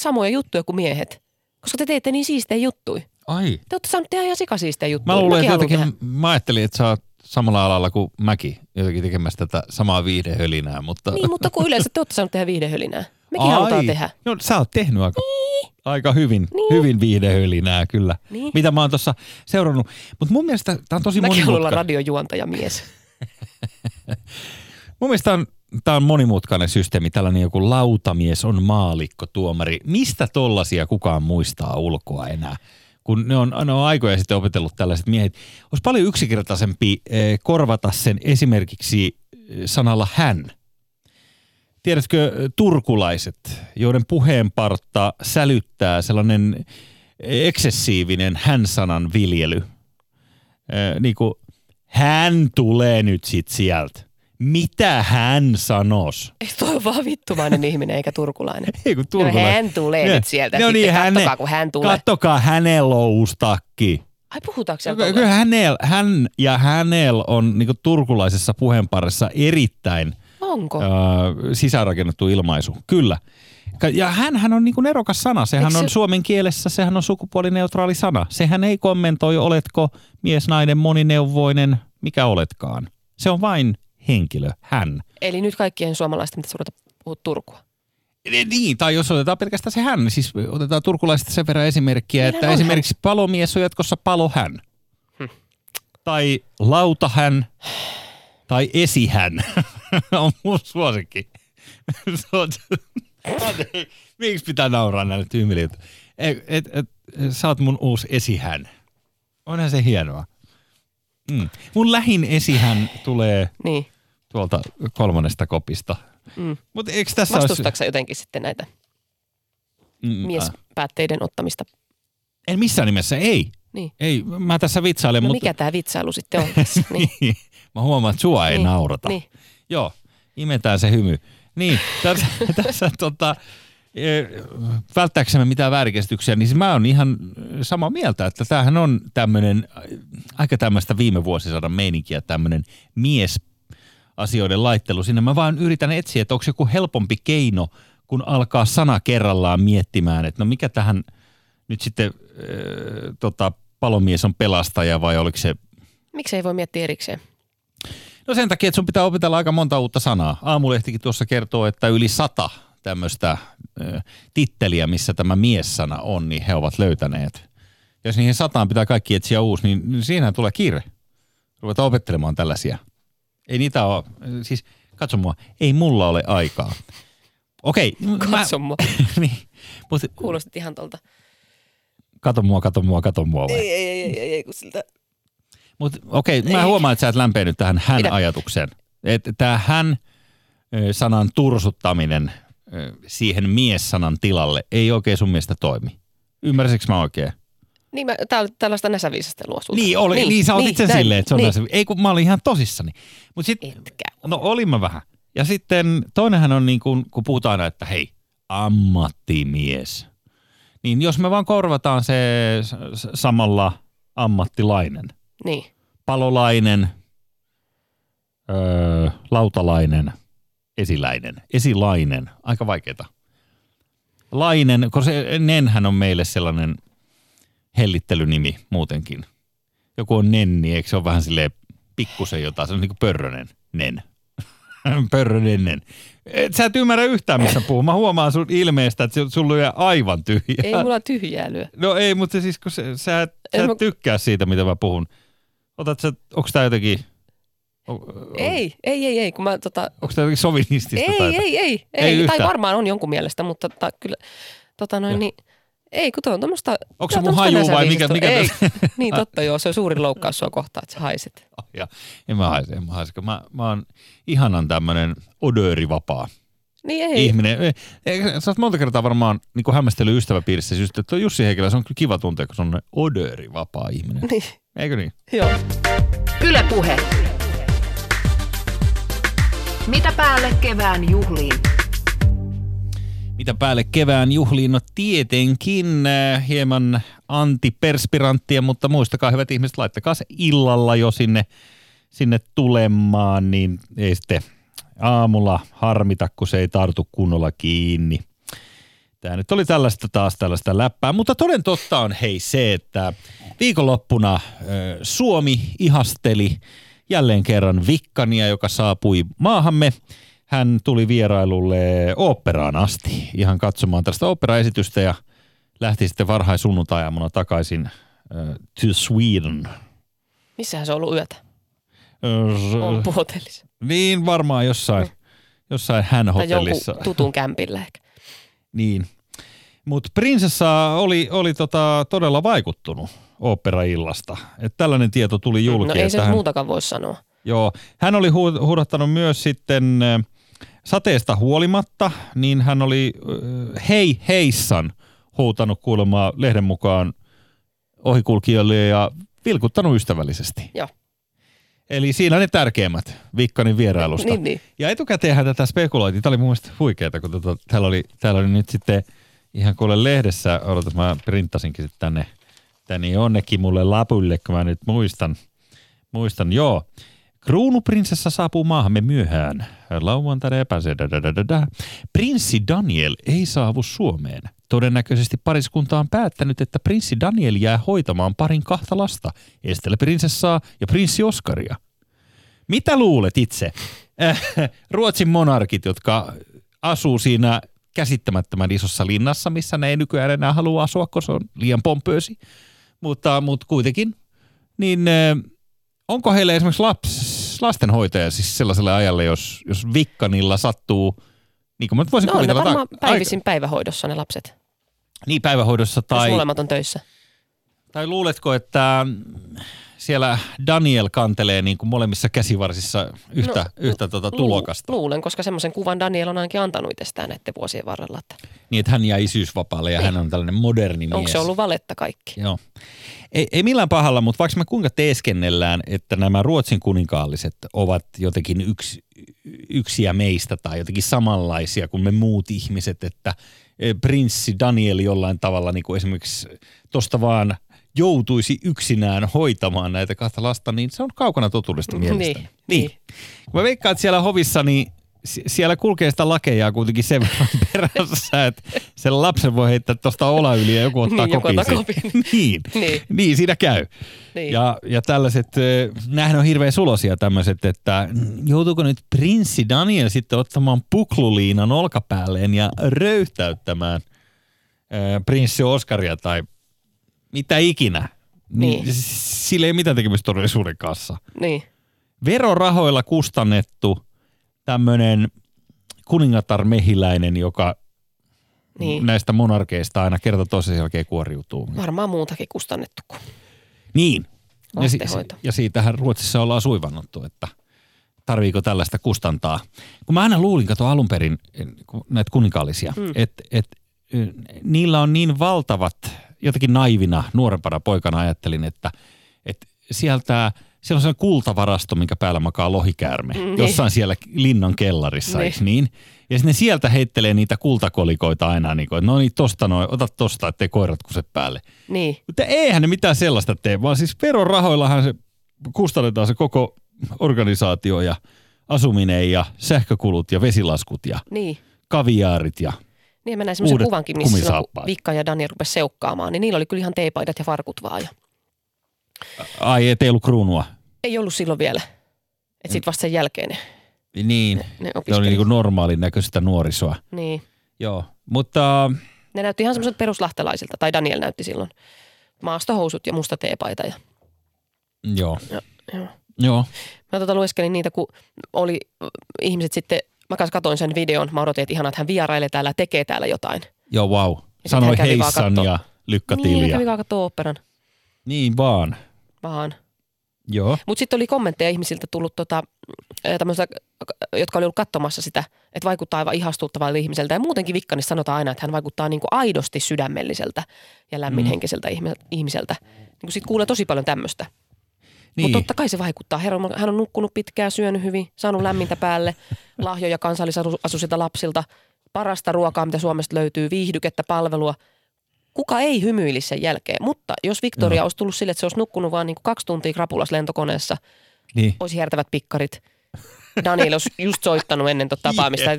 [SPEAKER 3] samoja juttuja kuin miehet. Koska te teette niin siistejä juttuja.
[SPEAKER 2] Ai.
[SPEAKER 3] Te olette saaneet tehdä ihan sikasiistejä juttuja.
[SPEAKER 2] Mä luulen,
[SPEAKER 3] Mäkin
[SPEAKER 2] että jotenkin,
[SPEAKER 3] tehdä.
[SPEAKER 2] mä ajattelin, että sä oot samalla alalla kuin mäkin jotenkin tekemässä tätä samaa viihdehölinää, mutta...
[SPEAKER 3] Niin, mutta kun yleensä te olette saaneet tehdä viihdehölinää. Mekin halutaan tehdä.
[SPEAKER 2] No sä oot tehnyt aika, aika hyvin,
[SPEAKER 3] Niin.
[SPEAKER 2] hyvin viihdehölinää kyllä.
[SPEAKER 3] Niin.
[SPEAKER 2] Mitä mä oon tuossa seurannut. Mutta mun mielestä tää on tosi
[SPEAKER 3] Mäkin haluan olla
[SPEAKER 2] monimutkainen.
[SPEAKER 3] radiojuontaja mies.
[SPEAKER 2] Mun mielestä on, tää on monimutkainen systeemi, tällainen joku lautamies on maalikko, tuomari. Mistä tollasia kukaan muistaa ulkoa enää? Kun ne on, ne on aikoja sitten opetellut tällaiset miehet. Olisi paljon yksinkertaisempi eh, korvata sen esimerkiksi eh, sanalla hän. Tiedätkö eh, turkulaiset, joiden puheenpartta sälyttää sellainen eksessiivinen hän-sanan viljely? Niin kuin, hän tulee nyt sit sieltä. Mitä hän sanos?
[SPEAKER 3] Ei toi on vaan vittumainen ihminen eikä turkulainen.
[SPEAKER 2] Ei kun
[SPEAKER 3] No,
[SPEAKER 2] turkulaiset.
[SPEAKER 3] hän tulee
[SPEAKER 2] Ne-
[SPEAKER 3] nyt sieltä.
[SPEAKER 2] No niin,
[SPEAKER 3] kattokaa,
[SPEAKER 2] häne-
[SPEAKER 3] kun hän tulee.
[SPEAKER 2] Kattokaa hänen loustakki.
[SPEAKER 3] Ai puhutaanko siellä
[SPEAKER 2] Kyllä hänel, hän ja hänel on niinku turkulaisessa puheenparissa erittäin
[SPEAKER 3] Onko?
[SPEAKER 2] äh, sisäänrakennettu ilmaisu. Kyllä. Ja hänhän on niinku nerokas sana. Sehän
[SPEAKER 3] Eikö
[SPEAKER 2] on
[SPEAKER 3] se-
[SPEAKER 2] suomen kielessä, sehän on sukupuolineutraali sana. Sehän ei kommentoi, oletko mies, nainen, monineuvoinen, mikä oletkaan. Se on vain henkilö, hän.
[SPEAKER 3] Eli nyt kaikkien suomalaisten pitäisi ruveta puhua Turkua.
[SPEAKER 2] Niin, tai jos otetaan pelkästään se hän, siis otetaan turkulaisista sen verran esimerkkiä,
[SPEAKER 3] Meillähän
[SPEAKER 2] että esimerkiksi palomies on jatkossa palohän. Tai lautahän, tai esihän on mun suosikki. Se on- Anteeksi, Miksi pitää nauraa näille tyhmiltä? Et, et, et, sä oot mun uusi esihän. Onhan se hienoa. Mm. Mun lähin esihän tulee
[SPEAKER 3] Niin.
[SPEAKER 2] Tuolta kolmannesta kopista.
[SPEAKER 3] Mm.
[SPEAKER 2] Mutta eikö tässä
[SPEAKER 3] sä jotenkin sitten näitä
[SPEAKER 2] Mm,
[SPEAKER 3] miespäätteiden ottamista?
[SPEAKER 2] En missään nimessä, ei.
[SPEAKER 3] Niin.
[SPEAKER 2] Ei, mä tässä vitsailen,
[SPEAKER 3] No
[SPEAKER 2] mutta...
[SPEAKER 3] mikä tämä vitsailu sitten on tässä? Niin.
[SPEAKER 2] mä huomaan, että sua ei
[SPEAKER 3] Niin,
[SPEAKER 2] naurata.
[SPEAKER 3] niin.
[SPEAKER 2] Joo, imetään se hymy. Niin, tässä, tässä tota, eh, välttääksemme mitään väärinkäsityksiä, niin mä oon ihan samaa mieltä, että tämähän on tämmöinen, aika tämmöistä viime vuosisadan meininkiä, tämmöinen mies asioiden laittelu sinne. Mä vaan yritän etsiä, että onko joku helpompi keino, kun alkaa sana kerrallaan miettimään, että no mikä tähän nyt sitten äh, tota, palomies on pelastaja vai oliko se
[SPEAKER 3] Miksi ei voi miettiä erikseen?
[SPEAKER 2] No sen takia, että sun pitää opetella aika monta uutta sanaa. Aamulehtikin tuossa kertoo, että yli sata tämmöistä ö, titteliä, missä tämä mies-sana on, niin he ovat löytäneet. Jos niihin sataan pitää kaikki etsiä uusi, niin siinähän tulee kiire. Ruveta opettelemaan tällaisia. Ei niitä ole, siis katso mua, ei mulla ole aikaa. Okei,
[SPEAKER 3] Katso mua.
[SPEAKER 2] niin, mutta
[SPEAKER 3] Kuulostit ihan tuolta.
[SPEAKER 2] kato mua, kato mua, kato mua vai?
[SPEAKER 3] Ei, ei, ei, ei, ei kun siltä.
[SPEAKER 2] Mutta okei, mä
[SPEAKER 3] Ei.
[SPEAKER 2] huomaan, että sä et lämpenyt tähän
[SPEAKER 3] Pidä.
[SPEAKER 2] hän-ajatukseen. Että tämä hän-sanan tursuttaminen ö, siihen mies-sanan tilalle ei oikein sun mielestä toimi. Ymmärsikö mä oikein?
[SPEAKER 3] Niin, mä, tää oli tällaista näsäviisastelua sulta.
[SPEAKER 2] Niin, oli, niin, niin sä olit itse
[SPEAKER 3] näin,
[SPEAKER 2] silleen, että se on
[SPEAKER 3] niin.
[SPEAKER 2] Ei kun mä olin ihan tosissani. Mut sit,
[SPEAKER 3] Etkä.
[SPEAKER 2] no olin mä vähän. Ja sitten toinenhan on niin kuin, kun puhutaan aina, että hei, ammattimies. Niin jos me vaan korvataan se samalla ammattilainen –
[SPEAKER 3] Niin.
[SPEAKER 2] palolainen, öö, lautalainen, esiläinen, esilainen, aika vaikeeta. Lainen, koska se nenhän on meille sellainen hellittelynimi muutenkin. Joku on Nenni, eikö se ole vähän silleen pikkusen jotain, se on niin kuin pörrönen nen. pörrönen nen. Et sä et ymmärrä yhtään, missä puhuu. Mä huomaan sun ilmeestä, että sulla lyö aivan tyhjää.
[SPEAKER 3] Ei mulla tyhjää lyö.
[SPEAKER 2] No ei, mutta siis kun sä, sä, et, sä et
[SPEAKER 3] mä-
[SPEAKER 2] tykkää siitä, mitä mä puhun. Otat sä, onko tää jotenkin, on,
[SPEAKER 3] Ei, ei, ei, ei, kun mä tota,
[SPEAKER 2] onko tää jotenkin sovinistista?
[SPEAKER 3] ei,
[SPEAKER 2] tai
[SPEAKER 3] ei, ei, ei,
[SPEAKER 2] Ei
[SPEAKER 3] ei, tai varmaan on jonkun mielestä, mutta tota, kyllä, tota noin,
[SPEAKER 2] Joo.
[SPEAKER 3] niin, ei, kun tuo on tommoista...
[SPEAKER 2] Onko se mun haju vai mikä- mikä
[SPEAKER 3] Ei, niin totta joo, se on suuri loukkaus sua kohtaan, että sä haisit.
[SPEAKER 2] Ja, en mä haise, en mä haise. Mä, mä oon ihanan tämmönen odöörivapaa
[SPEAKER 3] Niin ei,
[SPEAKER 2] ei. ihminen. Eh, eh, Sä oot monta kertaa varmaan niin hämmästellyt ystäväpiirissä just, että tuo Jussi Heikelä, se on kyllä kiva tuntea, kun se on odöörivapaa ihminen.
[SPEAKER 3] Niin,
[SPEAKER 2] Eikö niin?
[SPEAKER 3] joo.
[SPEAKER 4] Yle Puhe. Mitä päälle kevään juhliin?
[SPEAKER 2] Mitä päälle kevään juhliin? No tietenkin äh, hieman antiperspiranttia, mutta muistakaa hyvät ihmiset, laittakaa se illalla jo sinne, sinne tulemaan, niin ei sitten aamulla harmita, kun se ei tartu kunnolla kiinni. Tämä nyt oli tällaista taas tällaista läppää, mutta toden totta on hei se, että viikonloppuna Suomi ihasteli jälleen kerran Vikkania, joka saapui maahamme. Hän tuli vierailulle oopperaan asti ihan katsomaan tästä operaesitystä ja lähti sitten varhaisunnuntai-aamuna takaisin ö, to Sweden.
[SPEAKER 3] Missähän se on ollut yötä? On hotellissa.
[SPEAKER 2] Niin varmaan jossain, jossain hän
[SPEAKER 3] Tai
[SPEAKER 2] hotellissa.
[SPEAKER 3] jonkun tutun kämpillä ehkä.
[SPEAKER 2] Niin. Mutta prinsessa oli, oli tota, todella vaikuttunut oopperaillasta. Et tällainen tieto tuli julki.
[SPEAKER 3] No ei se
[SPEAKER 2] hän,
[SPEAKER 3] muutakaan voi sanoa.
[SPEAKER 2] joo, hän oli hu- huudattanut myös sitten äh, sateesta huolimatta, niin hän oli hei heissan huutanut kuulemma lehden mukaan ohikulkijoille ja vilkuttanut ystävällisesti.
[SPEAKER 3] Joo.
[SPEAKER 2] Eli siinä ne tärkeimmät Vikkanin vierailusta.
[SPEAKER 3] Niin, niin.
[SPEAKER 2] Ja etukäteenhän tätä spekuloitiin. Tämä oli mun mielestä huikeeta, kun tota, täällä, oli, täällä oli nyt sitten ihan kuule lehdessä, odotas mä printtasinkin sitten tänne, tänne jonnekin mulle lapulle, kun mä nyt muistan. Muistan, joo. Kruunuprinsessa saapuu maahamme myöhään. Lauantaina epäsedä. Prinssi Daniel ei saavu Suomeen. Todennäköisesti pariskunta on päättänyt, että prinssi Daniel jää hoitamaan parin kahta lasta, Estelle prinsessaa ja prinssi Oskaria. Mitä luulet itse? Äh, Ruotsin monarkit, jotka asuu siinä käsittämättömän isossa linnassa, missä ne ei nykyään enää halua asua, koska se on liian pompöösi. Mutta, mutta kuitenkin, niin äh, onko heille esimerkiksi laps, lastenhoitaja siis sellaiselle ajalle, jos, jos Vikkanilla sattuu, niin kuin mä voisin
[SPEAKER 3] No
[SPEAKER 2] kuvitella,
[SPEAKER 3] varmaan
[SPEAKER 2] tai-
[SPEAKER 3] päivisin päivähoidossa ne lapset,
[SPEAKER 2] niin päivähoidossa
[SPEAKER 3] tai... jos molemmat on töissä.
[SPEAKER 2] tai luuletko, että siellä Daniel kantelee niin kuin molemmissa käsivarsissa yhtä,
[SPEAKER 3] No,
[SPEAKER 2] yhtä
[SPEAKER 3] Lu-
[SPEAKER 2] tulokasta?
[SPEAKER 3] Luulen, koska semmoisen kuvan Daniel on ainakin antanut itsestään näiden vuosien varrella. Että
[SPEAKER 2] Niin, että hän jää isyysvapaalle ja
[SPEAKER 3] Niin.
[SPEAKER 2] hän on tällainen moderni
[SPEAKER 3] onko
[SPEAKER 2] mies.
[SPEAKER 3] se ollut valetta kaikki?
[SPEAKER 2] Joo. Ei, ei millään pahalla, mutta vaikka me kuinka teeskennellään, että nämä Ruotsin kuninkaalliset ovat jotenkin yksi, yksiä meistä tai jotenkin samanlaisia kuin me muut ihmiset, että eh, prinssi Daniel jollain tavalla niin kuin esimerkiksi tuosta vaan joutuisi yksinään hoitamaan näitä kahta lasta, niin se on kaukana totuudesta mielestäni.
[SPEAKER 3] Niin,
[SPEAKER 2] niin.
[SPEAKER 3] niin.
[SPEAKER 2] Kun mä veikkaan, että siellä hovissa, niin si- siellä kulkee sitä lakeja kuitenkin sen verran perässä, että sen lapsen voi heittää tuosta ola yli ja joku ottaa
[SPEAKER 3] Niin, joku
[SPEAKER 2] kopin.
[SPEAKER 3] ottaa
[SPEAKER 2] siitä.
[SPEAKER 3] kopin.
[SPEAKER 2] niin.
[SPEAKER 3] Niin.
[SPEAKER 2] niin, siinä käy.
[SPEAKER 3] Niin.
[SPEAKER 2] Ja, ja tällaiset, nämähän on hirveän sulosia tämmöiset, että joutuuko nyt prinssi Daniel sitten ottamaan pukluliinan olkapäälleen ja röyhtäyttämään prinssi Oskaria tai mitä ikinä.
[SPEAKER 3] Niin.
[SPEAKER 2] s- Sillä ei mitään tekemistä todellisuuden kanssa.
[SPEAKER 3] Niin.
[SPEAKER 2] Verorahoilla kustannettu tämmöinen kuningatar mehiläinen, joka
[SPEAKER 3] Niin.
[SPEAKER 2] näistä monarkeista aina kerta toisen jälkeen kuoriutuu.
[SPEAKER 3] Varmaan muutakin kustannettu kuin
[SPEAKER 2] Niin. Ja, si- ja siitähän Ruotsissa ollaan suivannuttu, että tarviiko tällaista kustantaa. Kun mä aina luulin, kato alun perin näitä kuninkaallisia, mm. että et, niillä on niin valtavat, jotenkin naivina, nuorempana poikana ajattelin, että et sieltä, siellä on sellainen kultavarasto, minkä päällä makaa lohikäärme,
[SPEAKER 3] Niin.
[SPEAKER 2] jossain siellä linnan kellarissa,
[SPEAKER 3] Niin.
[SPEAKER 2] eikö niin? Ja sitten ne sieltä heittelee niitä kultakolikoita aina, niin kuin, että no niin, tosta noin, ota tosta, ettei koirat kuse päälle.
[SPEAKER 3] Niin.
[SPEAKER 2] Mutta eihän ne mitään sellaista tee, vaan siis verorahoillahan se kustannetaan se koko organisaatio ja asuminen ja sähkökulut ja vesilaskut ja
[SPEAKER 3] Niin.
[SPEAKER 2] kaviaarit ja
[SPEAKER 3] Niin mä näin semmoisen kuvankin, missä silloin, kun
[SPEAKER 2] kumisaappaat.
[SPEAKER 3] Vikka ja Daniel rupesi seukkaamaan, niin niillä oli kyllä ihan teepaidat ja farkut vaan. Ja
[SPEAKER 2] Ai, ettei ollut kruunua.
[SPEAKER 3] ei ollut silloin vielä. Et sit vasta sen jälkeen ne,
[SPEAKER 2] Niin,
[SPEAKER 3] ne
[SPEAKER 2] ne
[SPEAKER 3] opiskeli.
[SPEAKER 2] oli niin kuin normaalin näköistä nuorisoa.
[SPEAKER 3] Niin.
[SPEAKER 2] Joo, mutta
[SPEAKER 3] Ne näytti ihan semmoiset peruslahtelaisilta, tai Daniel näytti silloin. Maastohousut ja musta teepaita. Ja,
[SPEAKER 2] joo,
[SPEAKER 3] ja, joo.
[SPEAKER 2] joo.
[SPEAKER 3] Mä tota lueskelin niitä, kun oli ihmiset sitten, mä kanssa katoin sen videon, mä odotin, että ihanaa, että hän vierailee täällä ja tekee täällä jotain.
[SPEAKER 2] Joo, wow.
[SPEAKER 3] sit
[SPEAKER 2] Sanoi heissan
[SPEAKER 3] kattoo.
[SPEAKER 2] ja
[SPEAKER 3] Niin,
[SPEAKER 2] lykkätiiliä.
[SPEAKER 3] kävi vaan katsoa oopperan.
[SPEAKER 2] Niin vaan.
[SPEAKER 3] Vaan.
[SPEAKER 2] Joo.
[SPEAKER 3] Mutta sitten oli kommentteja ihmisiltä tullut, tota, jotka oli ollut katsomassa sitä, että vaikuttaa aivan ihastuttavalta ihmiseltä. Ja muutenkin Vikkanissa sanotaan aina, että hän vaikuttaa niin kuin aidosti sydämelliseltä ja lämminhenkiseltä mm. ihmiseltä. Niin siitä kuulee tosi paljon tämmöistä. Niin. Mutta totta kai se vaikuttaa. Herra, hän on nukkunut pitkään, syönyt hyvin, saanut lämmintä päälle, lahjoja kansallisasuisilta lapsilta, parasta ruokaa, mitä Suomesta löytyy, viihdykettä, palvelua. Kuka ei hymyili sen jälkeen? Mutta jos Victoria
[SPEAKER 2] Joo.
[SPEAKER 3] olisi tullut sille, että se olisi nukkunut vaan niin kuin kaksi tuntia krapulas lentokoneessa,
[SPEAKER 2] Niin.
[SPEAKER 3] olisi hiertävät pikkarit. Daniel olisi just soittanut ennen tota tapaamista.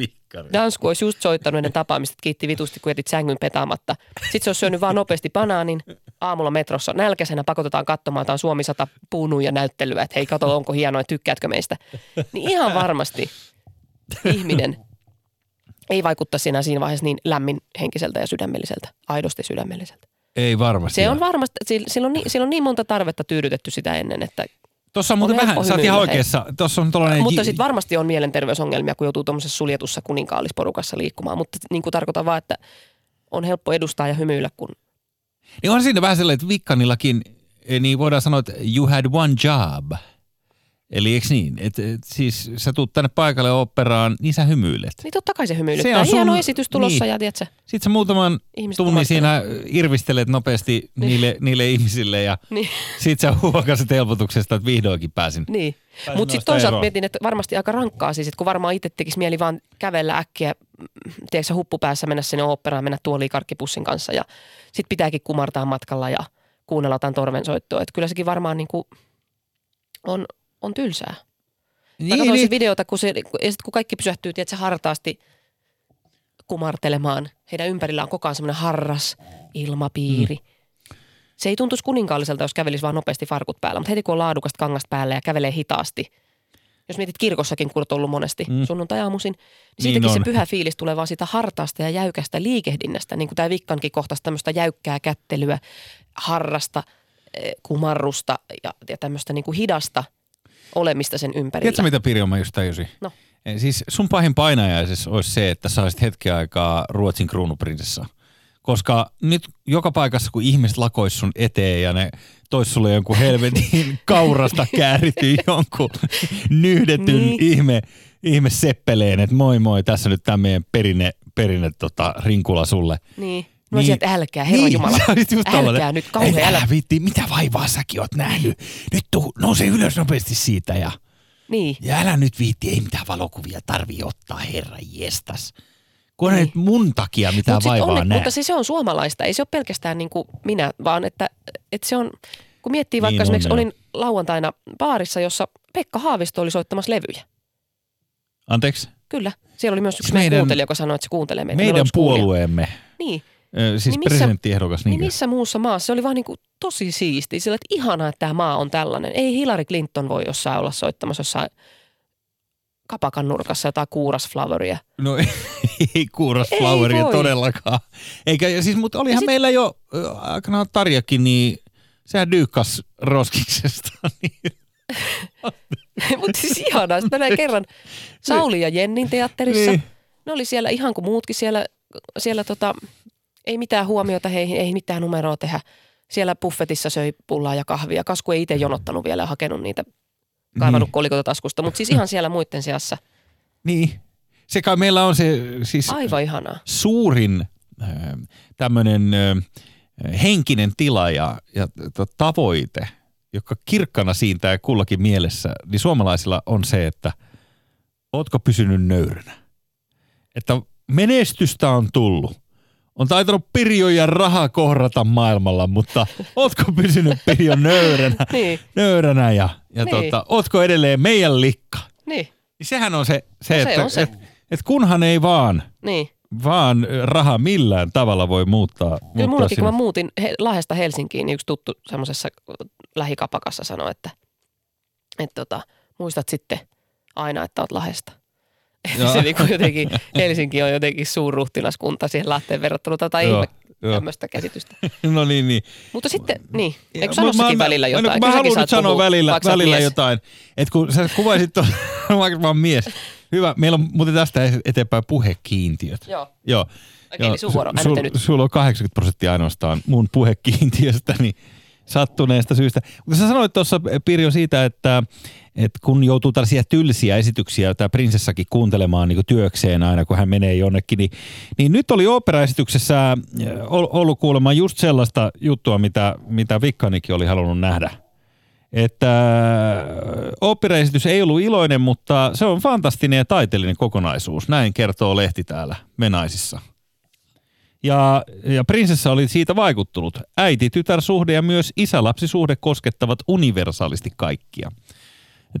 [SPEAKER 2] Pikkari.
[SPEAKER 3] Dansku olisi just soittanut ennen tapaamista, että kiitti vitusti, kun jätit sängyn petaamatta. Sitten se olisi syönyt vaan nopeasti banaanin aamulla metrossa. Nälkäisenä pakotetaan katsomaan, tämä on Suomi 100 puunuja näyttelyä, että hei kato, onko hienoa, tykkäätkö meistä. Niin ihan varmasti ihminen ei vaikuttaa siinä siinä vaiheessa niin lämmin henkiseltä ja sydämelliseltä, aidosti sydämelliseltä.
[SPEAKER 2] Ei varmasti.
[SPEAKER 3] Se on varmasti, sillä on, niin, sillä on niin monta tarvetta tyydytetty sitä ennen, että
[SPEAKER 2] Tuossa on muuten
[SPEAKER 3] on
[SPEAKER 2] vähän, sä oot ihan oikeassa. Tuossa on tollainen...
[SPEAKER 3] Mutta sitten varmasti on mielenterveysongelmia, kun joutuu tuommoisessa suljetussa kuninkaallisporukassa liikkumaan. Mutta niin kuin tarkoitan vaan, että on helppo edustaa ja hymyillä, kun
[SPEAKER 2] Niin on siinä vähän sellainen, että Vikkanillakin, eh, niin voidaan sanoa, että you had one job. Eli eikö niin? Et, et, siis sä tuut tänne paikalle operaan, niin sä hymyilet.
[SPEAKER 3] niin totta kai se hymyilyttää.
[SPEAKER 2] Se on sun-
[SPEAKER 3] Hieno esitys tulossa
[SPEAKER 2] niin.
[SPEAKER 3] ja tiedätkö,
[SPEAKER 2] Sitten sä muutaman
[SPEAKER 3] Ihmiset
[SPEAKER 2] tunnin siinä irvistelet nopeasti niille, niille ihmisille ja
[SPEAKER 3] Niin.
[SPEAKER 2] sit sä huokaset helpotuksesta, että vihdoinkin pääsin.
[SPEAKER 3] niin. Mutta sitten toisaalta
[SPEAKER 2] eroon.
[SPEAKER 3] mietin, että varmasti aika rankkaa siis, että kun varmaan itse tekisi mieli vaan kävellä äkkiä, mm, tiedätkö huppupäässä mennä sinne oopperaan, mennä tuoliin karkkipussin kanssa ja sitten pitääkin kumartaa matkalla ja kuunnella jotain torvensoittoa. Että kyllä sekin varmaan niin kuin on, on tylsää. Mä
[SPEAKER 2] Niin,
[SPEAKER 3] katsoin
[SPEAKER 2] niin.
[SPEAKER 3] se videota, kun, se, ja sit kun kaikki pysähtyy, tiedätkö, hartaasti kumartelemaan. Heidän ympärillä on koko ajan semmoinen harras ilmapiiri. Mm. Se ei tuntuisi kuninkaalliselta, jos kävelisi vaan nopeasti farkut päällä, mutta heti kun on laadukasta kangasta päällä ja kävelee hitaasti. Jos mietit kirkossakin, kun olet ollut monesti mm. sunnuntai-aamuisin, niin siitäkin
[SPEAKER 2] on.
[SPEAKER 3] se pyhä fiilis tulee vaan siitä hartaasta ja jäykästä liikehdinnästä. Niin kuin tämä Vikkankin kohtasi tämmöistä jäykkää kättelyä, harrasta, eh, kumarrusta ja, ja tämmöistä niin kuin hidasta olemista sen ympärillä.
[SPEAKER 2] Tiedätkö mitä Pirjo mä just tajusin?
[SPEAKER 3] No.
[SPEAKER 2] Siis sun pahin painajaisessa olisi se, että saisit hetken aikaa Ruotsin kruunuprinsessa. Koska nyt joka paikassa, kun ihmiset lakois sun eteen ja ne tois sulle jonkun helvetin kaurasta käärityn jonkun nyhdetyn
[SPEAKER 3] niin.
[SPEAKER 2] ihme, ihme seppeleen, että moi moi, tässä nyt tämä meidän perinne, perinne tota, rinkula sulle.
[SPEAKER 3] Niin. No niin. sieltä älkää, herra
[SPEAKER 2] niin,
[SPEAKER 3] Jumala. älkää
[SPEAKER 2] tollanen,
[SPEAKER 3] nyt kauhean,
[SPEAKER 2] "Ei,
[SPEAKER 3] älä.
[SPEAKER 2] älä viitti, mitä vaivaa säkin oot nähnyt. Nyt tuu, nouse ylös nopeasti siitä ja...
[SPEAKER 3] Niin.
[SPEAKER 2] Ja älä nyt viitti, ei mitään valokuvia tarvii ottaa, herra jestas. Kun
[SPEAKER 3] Niin.
[SPEAKER 2] niin. mun takia mitään
[SPEAKER 3] Mut
[SPEAKER 2] vaivaa
[SPEAKER 3] onne-
[SPEAKER 2] näe.
[SPEAKER 3] Mutta siis se on suomalaista, ei se ole pelkästään niin kuin minä, vaan että, että se on, kun miettii vaikka
[SPEAKER 2] Niin
[SPEAKER 3] niin esimerkiksi
[SPEAKER 2] on,
[SPEAKER 3] olin lauantaina baarissa, jossa Pekka Haavisto oli soittamassa levyjä.
[SPEAKER 2] Anteeksi,
[SPEAKER 3] Kyllä, siellä oli myös yksi meidän
[SPEAKER 2] meidän-
[SPEAKER 3] kuuntelija, joka sanoi, että se kuuntelee meitä. On
[SPEAKER 2] meidän puolueemme,
[SPEAKER 3] Niin,
[SPEAKER 2] siis
[SPEAKER 3] Niin missä-
[SPEAKER 2] presidenttiehdokas,
[SPEAKER 3] niin missä muussa maassa? Se oli vaan niin kuin tosi siisti. Sillä, että ihanaa, että tämä maa on tällainen. Ei Hillary Clinton voi jossain olla soittamassa jossain kapakan nurkassa jotain kuurasflavoria.
[SPEAKER 2] No ei kuuras
[SPEAKER 3] Ei voi.
[SPEAKER 2] todellakaan. Eikä, ja siis, mutta olihan
[SPEAKER 3] sit-
[SPEAKER 2] meillä jo aikanaan Tarjakin, niin sehän dyykkas roskiksesta. Niin.
[SPEAKER 3] Mutta siis ihanaa. Sitten mä näin kerran Sauli ja Jennin teatterissa.
[SPEAKER 2] Niin.
[SPEAKER 3] Ne oli siellä ihan kuin muutkin siellä, siellä tota, ei mitään huomiota heihin, ei mitään numeroa tehdä. Siellä buffetissa söi pullaa ja kahvia. Kasku ei itse jonottanut vielä ja hakenut niitä, kaivannut
[SPEAKER 2] Niin.
[SPEAKER 3] kolikoita taskusta. Mutta siis ihan siellä muiden seassa.
[SPEAKER 2] niin. Se kai meillä on se siis
[SPEAKER 3] Aivan ihanaa.
[SPEAKER 2] suurin tämmöinen henkinen tila ja, ja t- tavoite, joka kirkkana siintää kullakin mielessä, niin suomalaisilla on se, että ootko pysynyt nöyränä. Että menestystä on tullut. On taitanut Pirjo ja raha kohdata maailmalla, mutta ootko pysynyt Pirjo nöyränä,
[SPEAKER 3] Niin,
[SPEAKER 2] nöyränä ja, ja
[SPEAKER 3] Niin.
[SPEAKER 2] tota, ootko edelleen meidän likka?
[SPEAKER 3] niin.
[SPEAKER 2] Niin sehän on se, se,
[SPEAKER 3] No se
[SPEAKER 2] että
[SPEAKER 3] on se.
[SPEAKER 2] Et, Et kunhan ei vaan,
[SPEAKER 3] Niin.
[SPEAKER 2] vaan raha millään tavalla voi muuttaa.
[SPEAKER 3] Kyllä
[SPEAKER 2] muuttaa
[SPEAKER 3] mullakin, kun mä
[SPEAKER 2] sinut.
[SPEAKER 3] muutin he, Lahdesta Helsinkiin, niin yksi tuttu semmoisessa lähikapakassa sanoi, että, että tota, muistat sitten aina, että oot Lahdesta. Se niin jotenkin, Helsinki on jotenkin suurruhtinaskunta siihen Lahteen verrattuna tätä
[SPEAKER 2] Joo,
[SPEAKER 3] ihme tämmöistä käsitystä.
[SPEAKER 2] No niin, niin.
[SPEAKER 3] Mutta sitten, niin, eikö
[SPEAKER 2] mä-
[SPEAKER 3] sanossakin
[SPEAKER 2] mä-
[SPEAKER 3] välillä
[SPEAKER 2] mä-
[SPEAKER 3] jotain?
[SPEAKER 2] No,
[SPEAKER 3] Kyllä
[SPEAKER 2] mä
[SPEAKER 3] säkin
[SPEAKER 2] haluan nyt sanoa
[SPEAKER 3] puhua,
[SPEAKER 2] välillä, välillä
[SPEAKER 3] mies.
[SPEAKER 2] jotain. Että kun sä kuvaisit tuon, vaikka mä oon mies. Hyvä, meillä on muuten tästä eteenpäin puhekiintiöt.
[SPEAKER 3] Joo.
[SPEAKER 2] Joo.
[SPEAKER 3] Okei, niin sun vuoro.
[SPEAKER 2] Su-
[SPEAKER 3] Äänetä
[SPEAKER 2] sul, sulla on 80 prosenttia ainoastaan mun puhekiintiöstä, niin sattuneesta syystä. Mutta sä sanoit tuossa Pirjo siitä, että, että kun joutuu tällaisia tylsiä esityksiä, tämä prinsessakin kuuntelemaan niin työkseen aina, kun hän menee jonnekin, niin, niin nyt oli operaesityksessä äh, ol- ollut kuulemma just sellaista juttua, mitä, mitä Vikkanikin oli halunnut nähdä. Että äh, operaesitys ei ollut iloinen, mutta se on fantastinen ja taiteellinen kokonaisuus. Näin kertoo lehti täällä Menaisissa. Ja, ja prinsessa oli siitä vaikuttunut. Äiti-tytär-suhde ja myös isä-lapsisuhde koskettavat universaalisti kaikkia.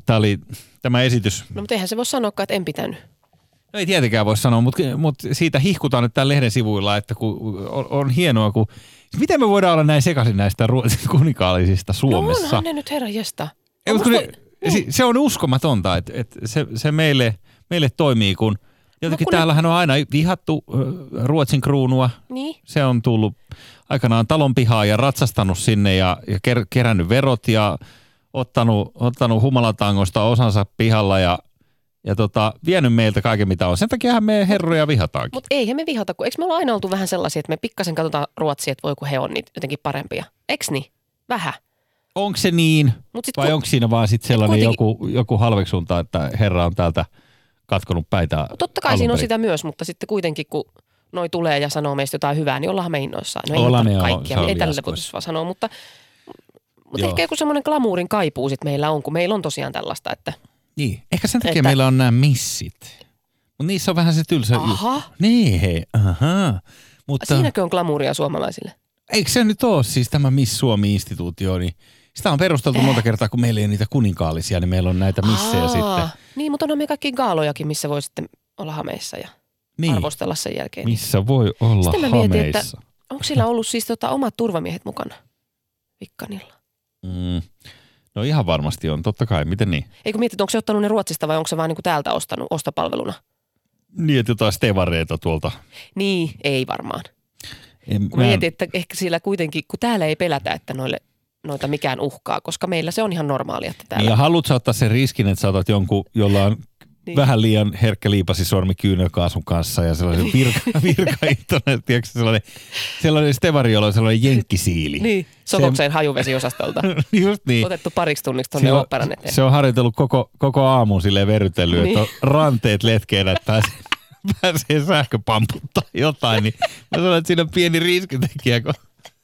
[SPEAKER 2] Tämä oli tämä esitys.
[SPEAKER 3] No mutta eihän se voi sanoakaan, että en pitänyt.
[SPEAKER 2] No ei tietenkään voi sanoa, mutta, mutta siitä hihkutaan nyt tämän lehden sivuilla, että kun on, on hienoa, kun... Miten me voidaan olla näin sekaisin näistä kuninkaalisista Suomessa?
[SPEAKER 3] No onhan ne nyt herra jesta.
[SPEAKER 2] Ei,
[SPEAKER 3] On
[SPEAKER 2] mutta kun ne, se, se on uskomatonta, että, että se, se meille, meille toimii, kun jotenkin
[SPEAKER 3] No
[SPEAKER 2] täällähän on aina vihattu Ruotsin kruunua.
[SPEAKER 3] Niin,
[SPEAKER 2] Se on tullut aikanaan talon pihaan ja ratsastanut sinne ja, ja ker, kerännyt verot ja ottanut, ottanut humalatangosta osansa pihalla ja, ja tota, vienyt meiltä kaiken mitä on. Sen takiahan me herroja vihataankin.
[SPEAKER 3] mutta eihän me vihata, kun eikö me olla aina oltu vähän sellaisia, että me pikkasen katsotaan Ruotsia, että voi kun he on niitä jotenkin parempia. Eiks niin? Vähän.
[SPEAKER 2] Onko se niin
[SPEAKER 3] Mut sit
[SPEAKER 2] vai
[SPEAKER 3] kun-
[SPEAKER 2] onko siinä vaan sit sellainen
[SPEAKER 3] kuitenkin-
[SPEAKER 2] joku, joku halveksunta, että herra on täältä katkonut päitä
[SPEAKER 3] Totta kai siinä on sitä myös, mutta sitten kuitenkin kun noi tulee ja sanoo meistä jotain hyvää, niin ollaan me innoissaan. No ei
[SPEAKER 2] Ollaan ne, joo,
[SPEAKER 3] kaikkia,
[SPEAKER 2] on
[SPEAKER 3] ei tällä voisi vaan sanoa, mutta, mutta
[SPEAKER 2] Joo.
[SPEAKER 3] ehkä joku semmoinen glamuurin kaipuu sit meillä on, kun meillä on tosiaan tällaista, että
[SPEAKER 2] Niin, ehkä sen takia
[SPEAKER 3] Että-
[SPEAKER 2] meillä on nämä missit. Mutta niissä on vähän se tylsä
[SPEAKER 3] aha.
[SPEAKER 2] Niin, hei, aha. Mutta
[SPEAKER 3] siinäkö on glamouria suomalaisille?
[SPEAKER 2] eikö se nyt ole siis tämä Miss Suomi-instituutio, niin sitä on perusteltu
[SPEAKER 3] Äh.
[SPEAKER 2] monta kertaa, kun meillä ei ole niitä kuninkaallisia, niin meillä on näitä missejä
[SPEAKER 3] Aa,
[SPEAKER 2] sitten.
[SPEAKER 3] Niin, mutta onhan me kaikki gaalojakin, missä voi sitten olla hameissa ja
[SPEAKER 2] Niin,
[SPEAKER 3] arvostella sen jälkeen.
[SPEAKER 2] missä voi olla
[SPEAKER 3] Sitten mä mietin, että-
[SPEAKER 2] hameissa.
[SPEAKER 3] Onko sillä ollut siis tota, omat turvamiehet mukana Vikkanilla?
[SPEAKER 2] Mm. No ihan varmasti on, totta kai. Miten niin?
[SPEAKER 3] Eikö mietit, onko se ottanut ne Ruotsista vai onko se vaan niinku täältä ostanut ostopalveluna?
[SPEAKER 2] Niin, että jotain stevareita tuolta.
[SPEAKER 3] Niin, ei varmaan.
[SPEAKER 2] En,
[SPEAKER 3] Kun mietin, että ehkä sillä kuitenkin, kun täällä ei pelätä, että noille, noita mikään uhkaa, koska meillä se on ihan normaalia, että täällä...
[SPEAKER 2] Niin ja haluat sä ottaa sen riskin, että sä otat jonkun, jolla on niin.
[SPEAKER 3] Niin.
[SPEAKER 2] vähän liian herkkä liipasisormi kyynelkaasun kanssa ja sellainen virka, virkaintoinen, tiedätkö, sellainen, sellainen stevari, jolla on sellainen jenkkisiili.
[SPEAKER 3] Niin, Sokokseen hajuvesiosastolta.
[SPEAKER 2] Just niin.
[SPEAKER 3] Otettu pariksi tunniksi tuonne
[SPEAKER 2] Se on,
[SPEAKER 3] oopperan eteen.
[SPEAKER 2] se on harjoitellut koko, koko aamun silleen verrytellyt,
[SPEAKER 3] Niin.
[SPEAKER 2] että on ranteet letkeenä, että pääsee, pääsee sähköpamputtaa jotain. Niin mä sanon, että siinä on pieni riskitekijä, kun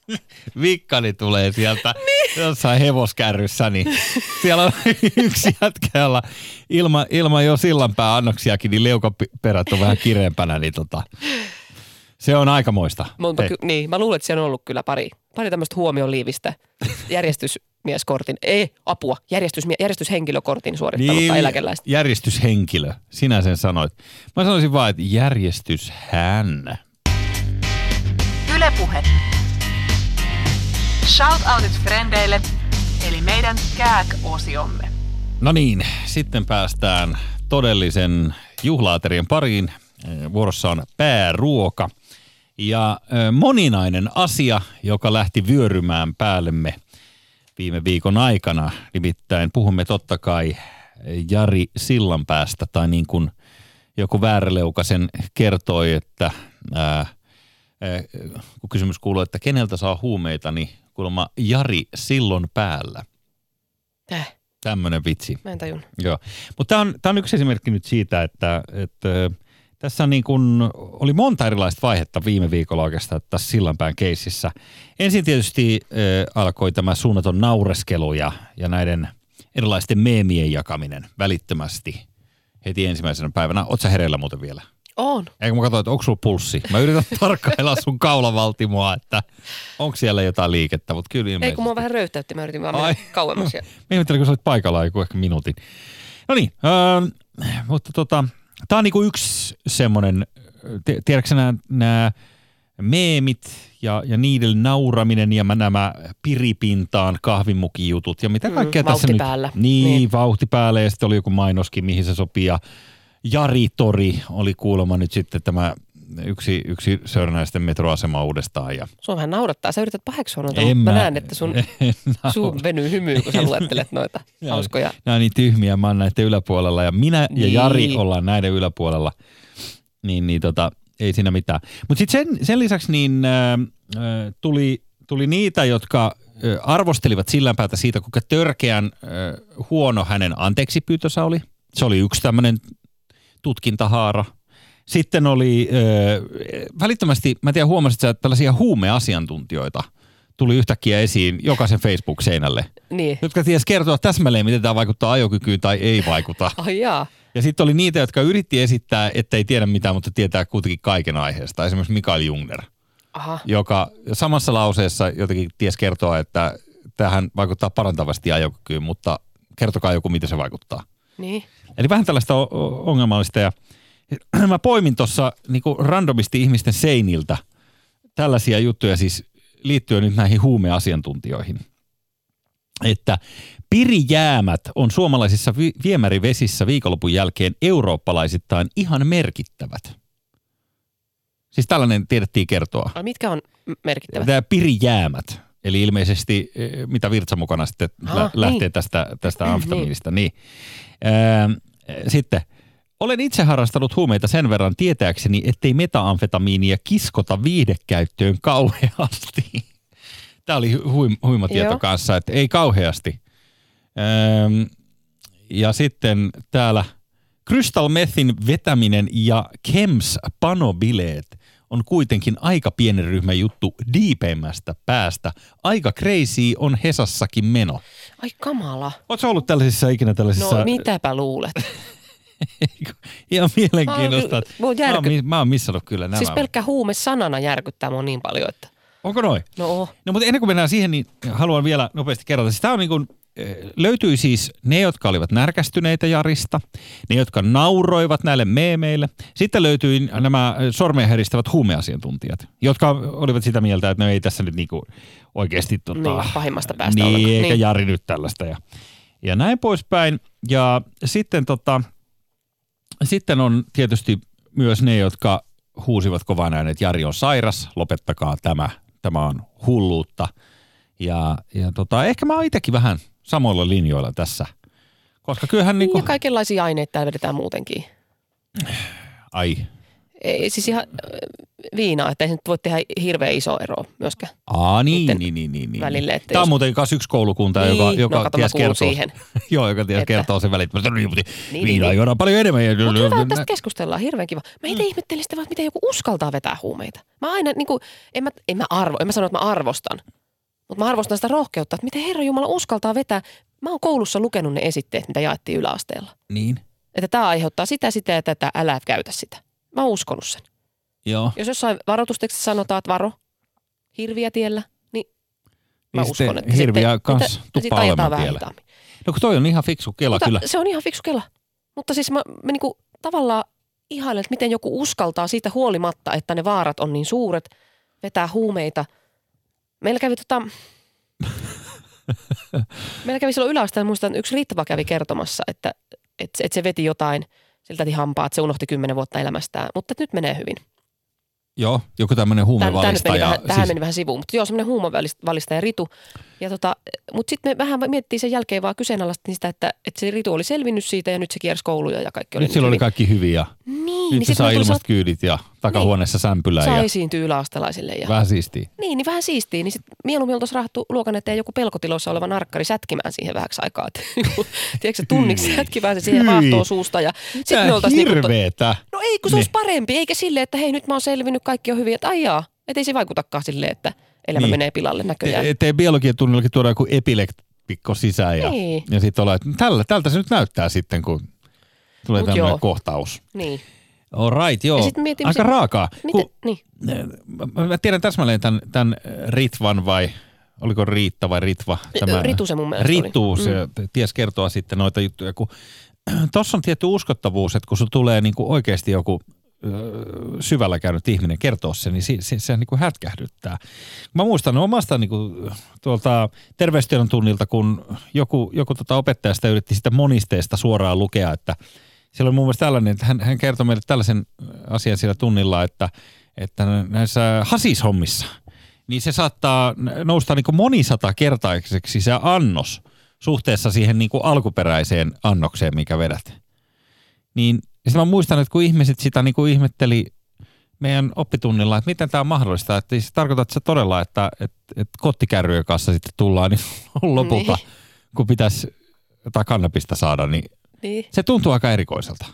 [SPEAKER 2] vikkani tulee sieltä niin. jossain hevoskärryssä, niin siellä on yksi jätkä, jolla ilman ilma jo sillanpää annoksiakin, niin leukaperät on vähän kireempänä, niin tota, se on aikamoista.
[SPEAKER 3] Mutta
[SPEAKER 2] Hei.
[SPEAKER 3] ky- niin, mä luulen, että siellä on ollut kyllä pari, pari tämmöistä huomioliivistä järjestysmieskortin, ei apua, järjestysmie- järjestyshenkilökortin suorittanutta niin, eläkeläistä.
[SPEAKER 2] järjestyshenkilö, sinä sen sanoit. Mä sanoisin vaan, että järjestyshän.
[SPEAKER 5] Ylepuhe. Shoutoutit frendeille, eli meidän kääk-osiomme.
[SPEAKER 2] No niin, sitten päästään todellisen juhlaaterien pariin. Vuorossa on pääruoka ja moninainen asia, joka lähti vyörymään päällemme viime viikon aikana. Nimittäin puhumme totta kai Jari Sillanpäästä, tai niin kuin joku vääräleukasen kertoi, että ää, ää, kun kysymys kuuluu, että keneltä saa huumeita, niin kuulemma Jari Sillon päällä.
[SPEAKER 3] Täh,
[SPEAKER 2] Tämmöinen vitsi.
[SPEAKER 3] mä en tajun.
[SPEAKER 2] Joo, mutta tämä on, tää on yksi esimerkki nyt siitä, että, että tässä on niin kun, oli monta erilaista vaihetta viime viikolla oikeastaan tässä Sillanpään keississä. Ensin tietysti äh, alkoi tämä suunnaton naureskelu ja, ja näiden erilaisten meemien jakaminen välittömästi heti ensimmäisenä päivänä. Oletko hereillä muuten vielä?
[SPEAKER 3] On.
[SPEAKER 2] Eikö mä katsoin, että onko sulla pulssi? Mä yritän tarkkailla sun kaulavaltimoa, että onko siellä jotain liikettä, mutta kyllä
[SPEAKER 3] Ei
[SPEAKER 2] ilmeisesti.
[SPEAKER 3] kun mua vähän röyhtäytti, mä yritin vaan mennä
[SPEAKER 2] Ai.
[SPEAKER 3] kauemmas. Ja...
[SPEAKER 2] Mä ihmettelin, kun sä olit paikalla joku ehkä minuutin. No niin, äh, mutta tota, Tämä on niinku yksi semmoinen, ti- tiedätkö nämä, nämä meemit ja, ja niiden nauraminen ja nämä piripintaan kahvimukijutut ja mitä
[SPEAKER 3] Mm,
[SPEAKER 2] kaikkea tässä
[SPEAKER 3] vauhti
[SPEAKER 2] nyt.
[SPEAKER 3] päällä.
[SPEAKER 2] Niin,
[SPEAKER 3] Niin.
[SPEAKER 2] vauhti päällä ja sitten oli joku mainoskin, mihin se sopii ja Jari Tori oli kuulemma nyt sitten tämä yksi, yksi Sörnäisten metroasema uudestaan. Ja
[SPEAKER 3] Sua vähän naurattaa. Sä yrität paheksua noita,
[SPEAKER 2] En
[SPEAKER 3] mutta mä
[SPEAKER 2] mä-
[SPEAKER 3] näen, että sun suu venyy hymyyn, kun sä luettelet noita hauskoja.
[SPEAKER 2] Nämä on niin tyhmiä, mä oon näiden yläpuolella ja minä ja
[SPEAKER 3] Niin.
[SPEAKER 2] Jari ollaan näiden yläpuolella. Niin, niin tota, ei siinä mitään. Mutta sitten sen, sen lisäksi niin äh, äh, tuli, tuli niitä, jotka äh, arvostelivat sillä päätä siitä, kuinka törkeän äh, huono hänen anteeksipyytönsä oli. Se oli yksi tämmöinen tutkintahaara. Sitten oli äh, välittömästi, mä en tiedä huomasit sä, että tällaisia huumeasiantuntijoita tuli yhtäkkiä esiin jokaisen Facebook-seinälle
[SPEAKER 3] Niin.
[SPEAKER 2] jotka ties kertoa täsmälleen, miten tämä vaikuttaa ajokykyyn tai ei vaikuta.
[SPEAKER 3] Ai jaa.
[SPEAKER 2] Ja sitten oli niitä, jotka yritti esittää, että ei tiedä mitään, mutta tietää kuitenkin kaiken aiheesta. Esimerkiksi Mikael Jungner,
[SPEAKER 3] Aha.
[SPEAKER 2] joka samassa lauseessa jotenkin ties kertoa, että tähän vaikuttaa parantavasti ajokykyyn, mutta kertokaa joku, miten se vaikuttaa.
[SPEAKER 3] Niin.
[SPEAKER 2] Eli vähän tällaista ongelmallista. Ja mä poimin tuossa niinku randomisti ihmisten seiniltä tällaisia juttuja siis liittyen nyt näihin huumeasiantuntijoihin. Että pirijäämät on suomalaisissa vi- viemärivesissä viikonlopun jälkeen eurooppalaisittain ihan merkittävät. Siis tällainen tiedettiin kertoa.
[SPEAKER 3] Ai mitkä on merkittävät?
[SPEAKER 2] Tämä pirijäämät, eli ilmeisesti eh, mitä virtsa mukana sitten
[SPEAKER 3] Ah,
[SPEAKER 2] lä- lähtee
[SPEAKER 3] niin.
[SPEAKER 2] tästä, tästä amfetamiinista. Niin. Eh, sitten, olen itse harrastanut huumeita sen verran tietääkseni, ettei metaamfetamiinia kiskota viihdekäyttöön kauheasti. Tämä oli huim, huima tieto
[SPEAKER 3] Joo.
[SPEAKER 2] kanssa, että ei kauheasti. Ähm, ja sitten täällä Crystal Methin vetäminen ja Kems panobileet on kuitenkin aika pienen ryhmän juttu diipeimmästä päästä. Aika crazy on Hesassakin meno.
[SPEAKER 3] Ai kamala.
[SPEAKER 2] Oletko ollut tällaisissa ikinä tällaisissa?
[SPEAKER 3] No mitäpä luulet?
[SPEAKER 2] Ihan mielenkiinnosta.
[SPEAKER 3] Mä oon- oon
[SPEAKER 2] mä, oon,
[SPEAKER 3] järky-
[SPEAKER 2] mä oon missannut kyllä nämä.
[SPEAKER 3] Siis pelkkä huume sanana järkyttää mua niin paljon, että
[SPEAKER 2] Onko noin?
[SPEAKER 3] no.
[SPEAKER 2] No mutta ennen kuin mennään siihen, niin haluan vielä nopeasti kerrata. Siis tämä on niin kuin, löytyi siis ne, jotka olivat närkästyneitä Jarista, ne, jotka nauroivat näille meemeille. Sitten löytyi nämä sormeen heristävät huumeasiantuntijat, jotka olivat sitä mieltä, että no ei tässä nyt niinku oikeasti tota,
[SPEAKER 3] Niin, pahimmasta päästä
[SPEAKER 2] niin,
[SPEAKER 3] ollenkaan.
[SPEAKER 2] eikä
[SPEAKER 3] Niin.
[SPEAKER 2] Jari nyt tällaista. Ja, ja näin poispäin. Ja sitten, tota, sitten on tietysti myös ne, jotka huusivat kovaan ääneen, että Jari on sairas, lopettakaa tämä, tämä on hulluutta. Ja, ja tota, ehkä mä oon itsekin vähän samoilla linjoilla tässä. Koska kyllähän
[SPEAKER 3] Niin,
[SPEAKER 2] niinku,
[SPEAKER 3] ja kaikenlaisia aineita täällä vedetään muutenkin.
[SPEAKER 2] ai,
[SPEAKER 3] Ei, siis ihan äh, viinaa, että ei nyt voi tehdä hirveän iso ero myöskään
[SPEAKER 2] Aa, niin, niin, niin, niin, niin.
[SPEAKER 3] välille. Että
[SPEAKER 2] Tämä on
[SPEAKER 3] jos-
[SPEAKER 2] muuten myös yksi koulukunta,
[SPEAKER 3] Niin,
[SPEAKER 2] joka,
[SPEAKER 3] no
[SPEAKER 2] joka
[SPEAKER 3] kato, mä
[SPEAKER 2] ties kertoo.
[SPEAKER 3] siihen.
[SPEAKER 2] Joo, joka ties
[SPEAKER 3] Että-
[SPEAKER 2] kertoo sen välittömästi. Niin,
[SPEAKER 3] niin,
[SPEAKER 2] viinaa
[SPEAKER 3] niin.
[SPEAKER 2] juodaan paljon enemmän.
[SPEAKER 3] Mutta hyvä, että tästä keskustellaan. Hirveän kiva. Mä itse ihmettelin sitä, että miten joku uskaltaa vetää huumeita. Mä aina, niin kuin, en, mä, en, mä arvo, en mä sano, että mä arvostan. Mutta mä arvostan sitä rohkeutta, että miten Herra Jumala uskaltaa vetää. Mä oon koulussa lukenut ne esitteet, mitä jaettiin yläasteella.
[SPEAKER 2] Niin,
[SPEAKER 3] Että tämä aiheuttaa sitä, sitä ja tätä, älä käytä sitä. Mä oon uskonut sen.
[SPEAKER 2] joo.
[SPEAKER 3] Jos jossain varoitustekstissä sanotaan, että varo, hirviä tiellä, niin mä
[SPEAKER 2] Niin sitten
[SPEAKER 3] uskon, että
[SPEAKER 2] hirviä
[SPEAKER 3] sitten,
[SPEAKER 2] kans
[SPEAKER 3] mitä- ajetaan
[SPEAKER 2] olemaan
[SPEAKER 3] vähän
[SPEAKER 2] tiellä.
[SPEAKER 3] hitaammin.
[SPEAKER 2] No kun toi on ihan fiksu kela
[SPEAKER 3] Mutta
[SPEAKER 2] kyllä.
[SPEAKER 3] se on ihan fiksu kela. Mutta siis mä, mä niinku tavallaan ihailen, että miten joku uskaltaa siitä huolimatta, että ne vaarat on niin suuret, vetää huumeita. Meillä kävi tota, meillä kävi silloin yläasteella, muistan, yksi riittävä kävi kertomassa, että, että, että se veti jotain, siltä että se unohti kymmenen vuotta elämästään, mutta nyt menee hyvin.
[SPEAKER 2] Joo, joku tämmöinen
[SPEAKER 3] tämä nyt meni
[SPEAKER 2] huumevalistaja.
[SPEAKER 3] vähän, tähän meni vähän sivuun, mutta joo, semmoinen huumavalistaja Ritu. Ja tota, mutta sitten me vähän miettii sen jälkeen vaan kyseenalaistettiin sitä, että, että se Ritu oli selvinnyt siitä ja nyt se kiersi kouluja ja kaikki oli
[SPEAKER 2] Nyt sillä oli kaikki hyviä.
[SPEAKER 3] Niin,
[SPEAKER 2] Nyt
[SPEAKER 3] niin
[SPEAKER 2] se
[SPEAKER 3] tuli
[SPEAKER 2] ilmasta kyydit ja takahuoneessa sämpylää
[SPEAKER 3] saa
[SPEAKER 2] ja
[SPEAKER 3] esiintyä yläastelaisille. Ja...
[SPEAKER 2] vähän siistiä.
[SPEAKER 3] Niin, niin vähän siistiä. Niin sit mieluummin oltaisiin rahattu luokan eteen joku pelkotiloissa oleva narkkari sätkimään siihen vähäksi aikaa. Tiedätkö se tunniksi sätkimään se siihen vaahtoon suusta. Ja sitten me oltaisiin niinku,
[SPEAKER 2] hirveetä.
[SPEAKER 3] No ei, kun se
[SPEAKER 2] Niin.
[SPEAKER 3] olisi parempi. Eikä silleen, että hei nyt mä oon selvinnyt, kaikki on hyvin. Että ai jaa, et ei se vaikutakaan silleen, että elämä
[SPEAKER 2] Niin.
[SPEAKER 3] menee pilalle näköjään.
[SPEAKER 2] Ettei biologian tunnillakin tuoda joku epilektikko sisään ja,
[SPEAKER 3] Niin.
[SPEAKER 2] ja sitten olla, että tällä, tältä se nyt näyttää sitten, kun tulee
[SPEAKER 3] Mut
[SPEAKER 2] tämmöinen
[SPEAKER 3] joo.
[SPEAKER 2] kohtaus.
[SPEAKER 3] Niin.
[SPEAKER 2] All right, joo.
[SPEAKER 3] Mietin,
[SPEAKER 2] Aika
[SPEAKER 3] sit-
[SPEAKER 2] raakaa.
[SPEAKER 3] Miten,
[SPEAKER 2] Kun,
[SPEAKER 3] niin.
[SPEAKER 2] mä, mä tiedän täsmälleen tämän, tämän Ritvan vai oliko Riitta vai Ritva? Tämä,
[SPEAKER 3] Ritu se mun mielestä oli.
[SPEAKER 2] Ritu, se
[SPEAKER 3] Mm.
[SPEAKER 2] ties kertoa sitten noita juttuja, kun tossa on tietty uskottavuus, että kun sulla tulee niin kuin oikeasti joku syvällä käynyt ihminen kertoo sen, niin se, se, se niin kuin hätkähdyttää. Mä muistan omasta niin kuin, tuolta terveystiedon tunnilta, kun joku, joku tota opettajasta yritti sitä monisteesta suoraan lukea, että siellä oli muun muassa tällainen, että hän, hän kertoi meille tällaisen asian siellä tunnilla, että, että näissä hasishommissa, niin se saattaa nousta niin kuin monisatakertaiseksi se annos suhteessa siihen niin kuin alkuperäiseen annokseen, mikä vedät. Niin sitten mä muistan, että kun ihmiset sitä niin kuin ihmetteli meidän oppitunnilla, että miten tämä on mahdollista, että se tarkoittaa että se todella, että, että, että kottikärryjen kanssa sitten tullaan niin lopulta,
[SPEAKER 3] Niin.
[SPEAKER 2] kun pitäisi jotain kannabista saada, niin
[SPEAKER 3] Niin.
[SPEAKER 2] se tuntuu aika erikoiselta.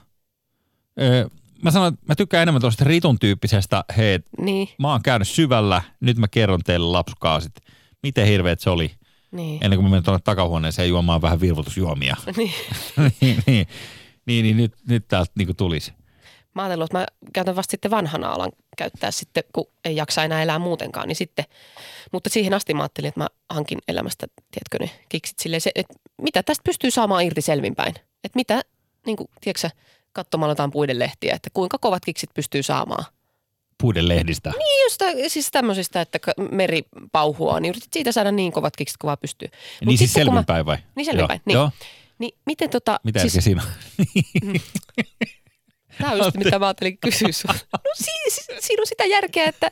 [SPEAKER 2] Öö, mä sanon, että mä tykkään enemmän tuosta ritun tyyppisestä, hei,
[SPEAKER 3] Niin.
[SPEAKER 2] mä oon käynyt syvällä, nyt mä kerron teille lapsukaasit, miten hirveet se oli,
[SPEAKER 3] Niin.
[SPEAKER 2] ennen kuin mä menen tuonne takahuoneeseen juomaan vähän virvoitusjuomia.
[SPEAKER 3] Niin.
[SPEAKER 2] niin, niin, niin, niin, nyt, nyt täältä niin tulisi.
[SPEAKER 3] Mä ajattelin, että mä käytän vasta sitten vanhana alan käyttää sitten, kun ei jaksa enää elää muutenkaan, niin sitten. Mutta siihen asti mä ajattelin, että mä hankin elämästä, tiedätkö ne kiksit silleen, se, että mitä tästä pystyy saamaan irti selvinpäin. Että mitä, niin kuin, tiedätkö katsomalla jotain puiden lehtiä, että kuinka kovat kiksit pystyy saamaan.
[SPEAKER 2] Puiden lehdistä.
[SPEAKER 3] Niin just, siis tämmöisistä, että meri pauhuaa, niin yritit siitä saada niin kovat kiksit, kun vaan pystyy. Mut
[SPEAKER 2] niin siis
[SPEAKER 3] mä-
[SPEAKER 2] selvinpäin vai?
[SPEAKER 3] Niin selvinpäin, niin.
[SPEAKER 2] Joo.
[SPEAKER 3] Niin miten tota...
[SPEAKER 2] Mitä
[SPEAKER 3] siis,
[SPEAKER 2] siis... siinä on?
[SPEAKER 3] Tämä on just mitä mä ajattelin kysyä sun. No siis, siinä on sitä järkeä, että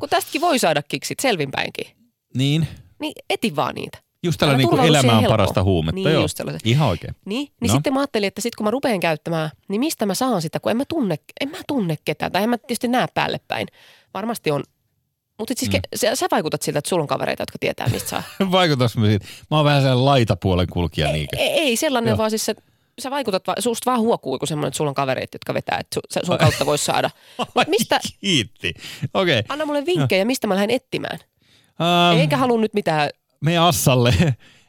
[SPEAKER 3] kun tästäkin voi saada kiksit selvinpäinkin,
[SPEAKER 2] niin.
[SPEAKER 3] niin eti vaan niitä.
[SPEAKER 2] Just tällä niin
[SPEAKER 3] turvaudu
[SPEAKER 2] elämä on parasta huumetta.
[SPEAKER 3] Niin,
[SPEAKER 2] Joo.
[SPEAKER 3] just sellaiset.
[SPEAKER 2] Ihan oikein.
[SPEAKER 3] Niin, niin
[SPEAKER 2] No.
[SPEAKER 3] sitten mä ajattelin, että sitten kun mä rupean käyttämään, niin mistä mä saan sitä, kun en mä tunne, en mä tunne ketään. Tai en mä tietysti näe päälle päin. Varmasti on. Mutta siis
[SPEAKER 2] Mm.
[SPEAKER 3] sä, sä vaikutat siltä, että sulla on kavereita, jotka tietää, mistä saa.
[SPEAKER 2] Vaikutas me siitä. Mä oon vähän sellainen laitapuolen kulkija niinkö.
[SPEAKER 3] ei, ei sellainen,
[SPEAKER 2] Joo.
[SPEAKER 3] vaan siis se, sä vaikutat, susta vaan huokuu kuin semmoinen, että sulla on kavereita, jotka vetää, että su, sun kautta voisi saada. Mut mistä,
[SPEAKER 2] Kiitti. Okei. Okay.
[SPEAKER 3] anna mulle vinkkejä, mistä mä lähden etsimään.
[SPEAKER 2] Um,
[SPEAKER 3] Eikä halua nyt mitään,
[SPEAKER 2] me Assalle.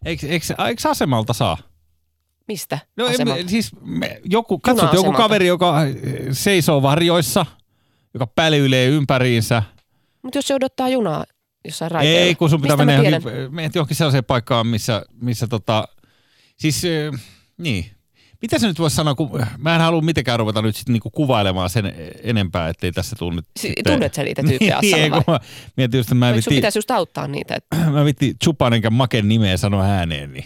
[SPEAKER 2] Eikö, eikö, eikö asemalta saa?
[SPEAKER 3] mistä
[SPEAKER 2] No
[SPEAKER 3] asemalta?
[SPEAKER 2] siis me, joku, katsot joku kaveri, joka äh, seisoo varjoissa, joka pälyilee ympäriinsä.
[SPEAKER 3] Mutta jos se odottaa junaa jossain raiteilla.
[SPEAKER 2] Ei, kun sun pitää mennä menet johonkin sellaiseen paikkaan, missä, missä tota, siis äh, niin. Mitä se nyt voisi sanoa, kun mä en halua mitenkään ruveta nyt sitten niinku kuvailemaan sen enempää, ettei tässä nyt
[SPEAKER 3] Si- tunnet sä niitä tyyppejä
[SPEAKER 2] niin, kun mä mietin just, että mä en vitti,
[SPEAKER 3] pitäisi just auttaa niitä? Et,
[SPEAKER 2] mä vitti Chupan enkä Maken nimeä sanoa ääneen, niin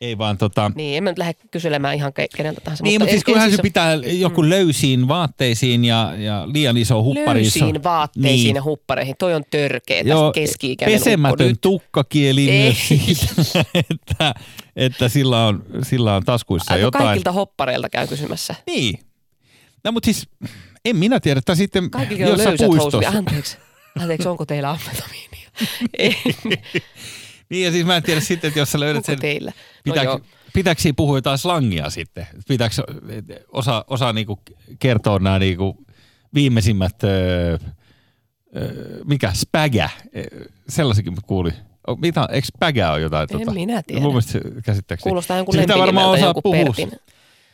[SPEAKER 2] ei vaan tota,
[SPEAKER 3] niin, en mä nyt lähde kyselemään ihan ke- keneltä tahansa.
[SPEAKER 2] Niin, mutta siis
[SPEAKER 3] en-
[SPEAKER 2] kyllähän se
[SPEAKER 3] siis
[SPEAKER 2] pitää joku löysiin vaatteisiin ja, ja liian iso huppari.
[SPEAKER 3] Löysiin vaatteisiin
[SPEAKER 2] Niin.
[SPEAKER 3] ja huppareihin. Toi on törkeä
[SPEAKER 2] Joo,
[SPEAKER 3] tästä keski-ikäinen
[SPEAKER 2] pesemätön
[SPEAKER 3] nyt.
[SPEAKER 2] tukkakieli
[SPEAKER 3] Ei.
[SPEAKER 2] myös siitä, että, että sillä, on, sillä on taskuissa
[SPEAKER 3] Aika
[SPEAKER 2] jotain.
[SPEAKER 3] kaikilta hoppareilta käy kysymässä.
[SPEAKER 2] Niin. No mutta siis, en minä tiedä, että sitten
[SPEAKER 3] Kaikilla on löysät
[SPEAKER 2] puistossa.
[SPEAKER 3] Anteeksi. Anteeksi, onko teillä amfetamiinia?
[SPEAKER 2] Niin ja siis mä en tiedä sitten, että jos sä löydät sen,
[SPEAKER 3] teillä? No
[SPEAKER 2] pitääkö, pitääkö siinä puhua jotain slangia sitten? Pitääkö osa, osa niinku kertoa nämä niinku viimeisimmät, öö, öö, mikä, spägä, sellaisenkin mä kuulin. Mitä, eikö spägä on jotain?
[SPEAKER 3] En minä tiedä.
[SPEAKER 2] Mun mielestä se käsittääkseni.
[SPEAKER 3] Kuulostaa jonkun
[SPEAKER 2] Se pitää varmaan osaa puhua.
[SPEAKER 3] Pertin.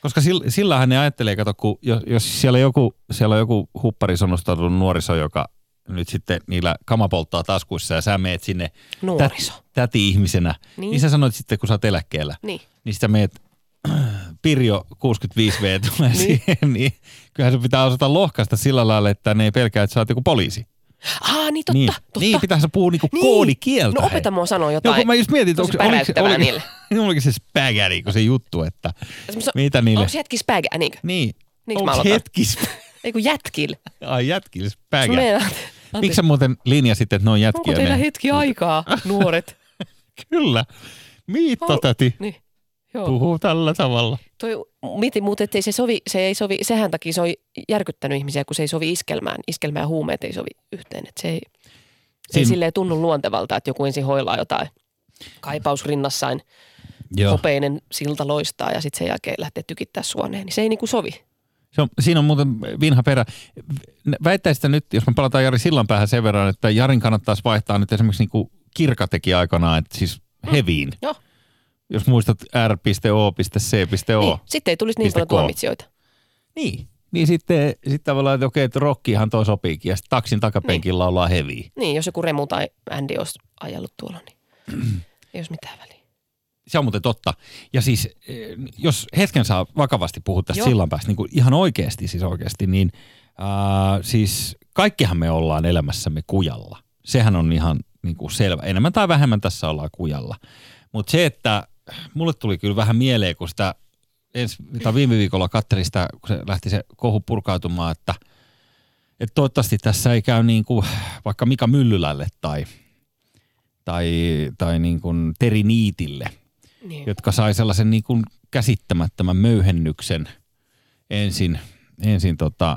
[SPEAKER 2] Koska sillä, sillähän ne ajattelee, kato, kun jos, jos siellä, joku, siellä on joku hupparisonnostautunut nuoriso, joka nyt sitten niillä kama polttaa taskuissa ja sä meet sinne
[SPEAKER 3] Nuoriso.
[SPEAKER 2] Tät, täti-ihmisenä, niin.
[SPEAKER 3] Niin.
[SPEAKER 2] niin sä sanoit sitten, kun sä oot eläkkeellä,
[SPEAKER 3] Niin.
[SPEAKER 2] niin sitä meet Pirjo 65V tulee niin.
[SPEAKER 3] Niin.
[SPEAKER 2] siihen, niin kyllähän se pitää osata lohkaista sillä lailla, että ne ei pelkää, että sä oot joku poliisi.
[SPEAKER 3] Ah, niin totta,
[SPEAKER 2] niin,
[SPEAKER 3] totta.
[SPEAKER 2] niin pitää se puhua niinku
[SPEAKER 3] Niin.
[SPEAKER 2] koodikieltä.
[SPEAKER 3] No
[SPEAKER 2] hei.
[SPEAKER 3] opeta mua sanoa
[SPEAKER 2] No
[SPEAKER 3] jotain.
[SPEAKER 2] kun mä just mietin, että onko,
[SPEAKER 3] päräyttävää
[SPEAKER 2] oliko,
[SPEAKER 3] niille.
[SPEAKER 2] oliko se spägäri, kun se juttu, että mitä niille...
[SPEAKER 3] Onko se jätkis pägä, niinkö?
[SPEAKER 2] Niin.
[SPEAKER 3] Niinkö mä
[SPEAKER 2] Onko
[SPEAKER 3] aloitan?
[SPEAKER 2] hetkis...
[SPEAKER 3] Ei kun jätkil.
[SPEAKER 2] Ai pägä.
[SPEAKER 3] meinaan,
[SPEAKER 2] Miksi sä muuten linjasit, että ne on jätkiä?
[SPEAKER 3] onko teillä hetki aikaa, nuoret?
[SPEAKER 2] Kyllä. Miitta täti
[SPEAKER 3] Niin. Joo.
[SPEAKER 2] puhuu tällä tavalla.
[SPEAKER 3] Toi, mietin, mutta ettei se sovi, se ei sovi, sehän takia se on järkyttänyt ihmisiä, kun se ei sovi iskelmään. Iskelmä ja huumeet ei sovi yhteen. Et se ei, se ei
[SPEAKER 2] Siin-
[SPEAKER 3] silleen tunnu luontevalta, että joku ensin hoilaa jotain kaipaus rinnassain,
[SPEAKER 2] Joo.
[SPEAKER 3] hopeinen silta loistaa ja sitten sen jälkeen lähtee tykittää suoneen. Niin se ei niinku sovi.
[SPEAKER 2] Se on, siinä on muuten vinha perä. Väittäisit nyt, jos me palataan Jari Sillanpäähän sen verran, että Jarin kannattaisi vaihtaa nyt esimerkiksi niin kuin Kirka teki aikanaan, että siis heviin.
[SPEAKER 3] Joo.
[SPEAKER 2] Jos muistat r.o.c.o.
[SPEAKER 3] Niin, sitten ei tulisi niin paljon tuomitsijoita.
[SPEAKER 2] Niin. Niin sitten, sitten tavallaan, että okei, että rockihan toi sopiikin. Ja sitten taksin takapenkillä niin. laulaa heviä.
[SPEAKER 3] Niin, jos joku Remu tai Andy olisi ajellut tuolla, niin ei olisi mitään väliä.
[SPEAKER 2] Se on muuten totta. Ja siis, eh, jos hetken saa vakavasti puhua tästä
[SPEAKER 3] Joo.
[SPEAKER 2] sillanpäästä, niin kuin ihan oikeasti, siis oikeasti, niin äh, siis kaikkihan me ollaan elämässämme kujalla. Sehän on ihan niin kuin selvä. Enemmän tai vähemmän tässä ollaan kujalla. Mutta se, että mulle tuli kyllä vähän mieleen, kun sitä ensi, tai viime viikolla katselin sitä, kun se lähti se kohu purkautumaan, että, että toivottavasti tässä ei käy niin kuin vaikka Mika Myllylälle tai, tai, tai niin kuin Teri Niitille –
[SPEAKER 3] Niin.
[SPEAKER 2] jotka sai sellaisen niin kuin käsittämättömän möyhennyksen ensin, ensin tota,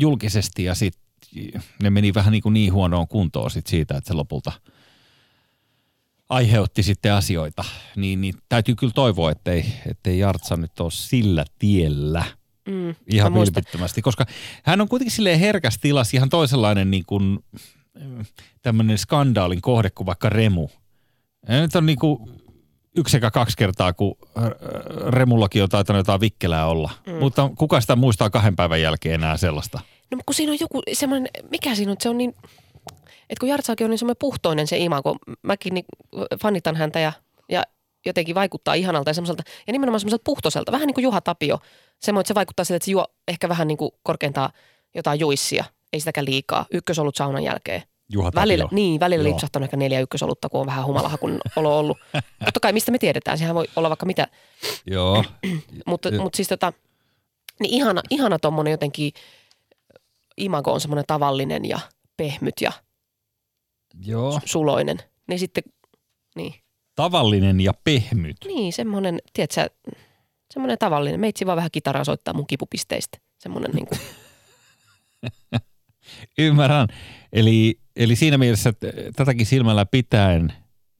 [SPEAKER 2] julkisesti ja sitten ne meni vähän niin, kuin niin huonoon kuntoon sit siitä, että se lopulta aiheutti sitten asioita. Niin, niin täytyy kyllä toivoa, ettei, ettei Jartsa nyt ole sillä tiellä
[SPEAKER 3] Mm.
[SPEAKER 2] ihan vilpittömästi, koska hän on kuitenkin silleen herkäs tilas, ihan toisenlainen niin kuin tämmöinen skandaalin kohde kuin vaikka Remu. Ja nyt on niin kuin yksi sekä kaksi kertaa, kun äh, Remullakin on taitanut jotain vikkelää olla. Mm. Mutta kuka sitä muistaa kahden päivän jälkeen enää sellaista?
[SPEAKER 3] No kun siinä on joku semmoinen, mikä siinä on, se on niin, että kun Jartsaakin on niin semmoinen puhtoinen se imago, mäkin niin fanitan häntä ja, ja jotenkin vaikuttaa ihanalta ja semmoiselta, ja nimenomaan semmoiselta puhtoiselta, vähän niin kuin Juha Tapio. Semmoinen, että se vaikuttaa siltä, että se juo ehkä vähän niin kuin korkeintaan jotain juissia, ei sitäkään liikaa, ykkösolut saunan jälkeen.
[SPEAKER 2] Juha Tapio.
[SPEAKER 3] Välillä, niin, välillä lipsahtanut ehkä neljä ykkösolutta, kun on vähän humalaha, olo ollut. Totta kai, mistä me tiedetään, sehän voi olla vaikka mitä,
[SPEAKER 2] Joo.
[SPEAKER 3] mutta, mutta siis tota, niin ihana, ihana tommonen jotenkin imago on semmoinen tavallinen ja pehmyt ja
[SPEAKER 2] Joo.
[SPEAKER 3] suloinen. Niin sitten, niin,
[SPEAKER 2] Tavallinen ja pehmyt.
[SPEAKER 3] niin semmoinen, tiedätkö semmoinen tavallinen. Meitsi vaan vähän kitaraa soittaa mun kipupisteistä. Semmoinen niin kuin,
[SPEAKER 2] Ymmärrän. Eli, eli siinä mielessä, että tätäkin silmällä pitäen,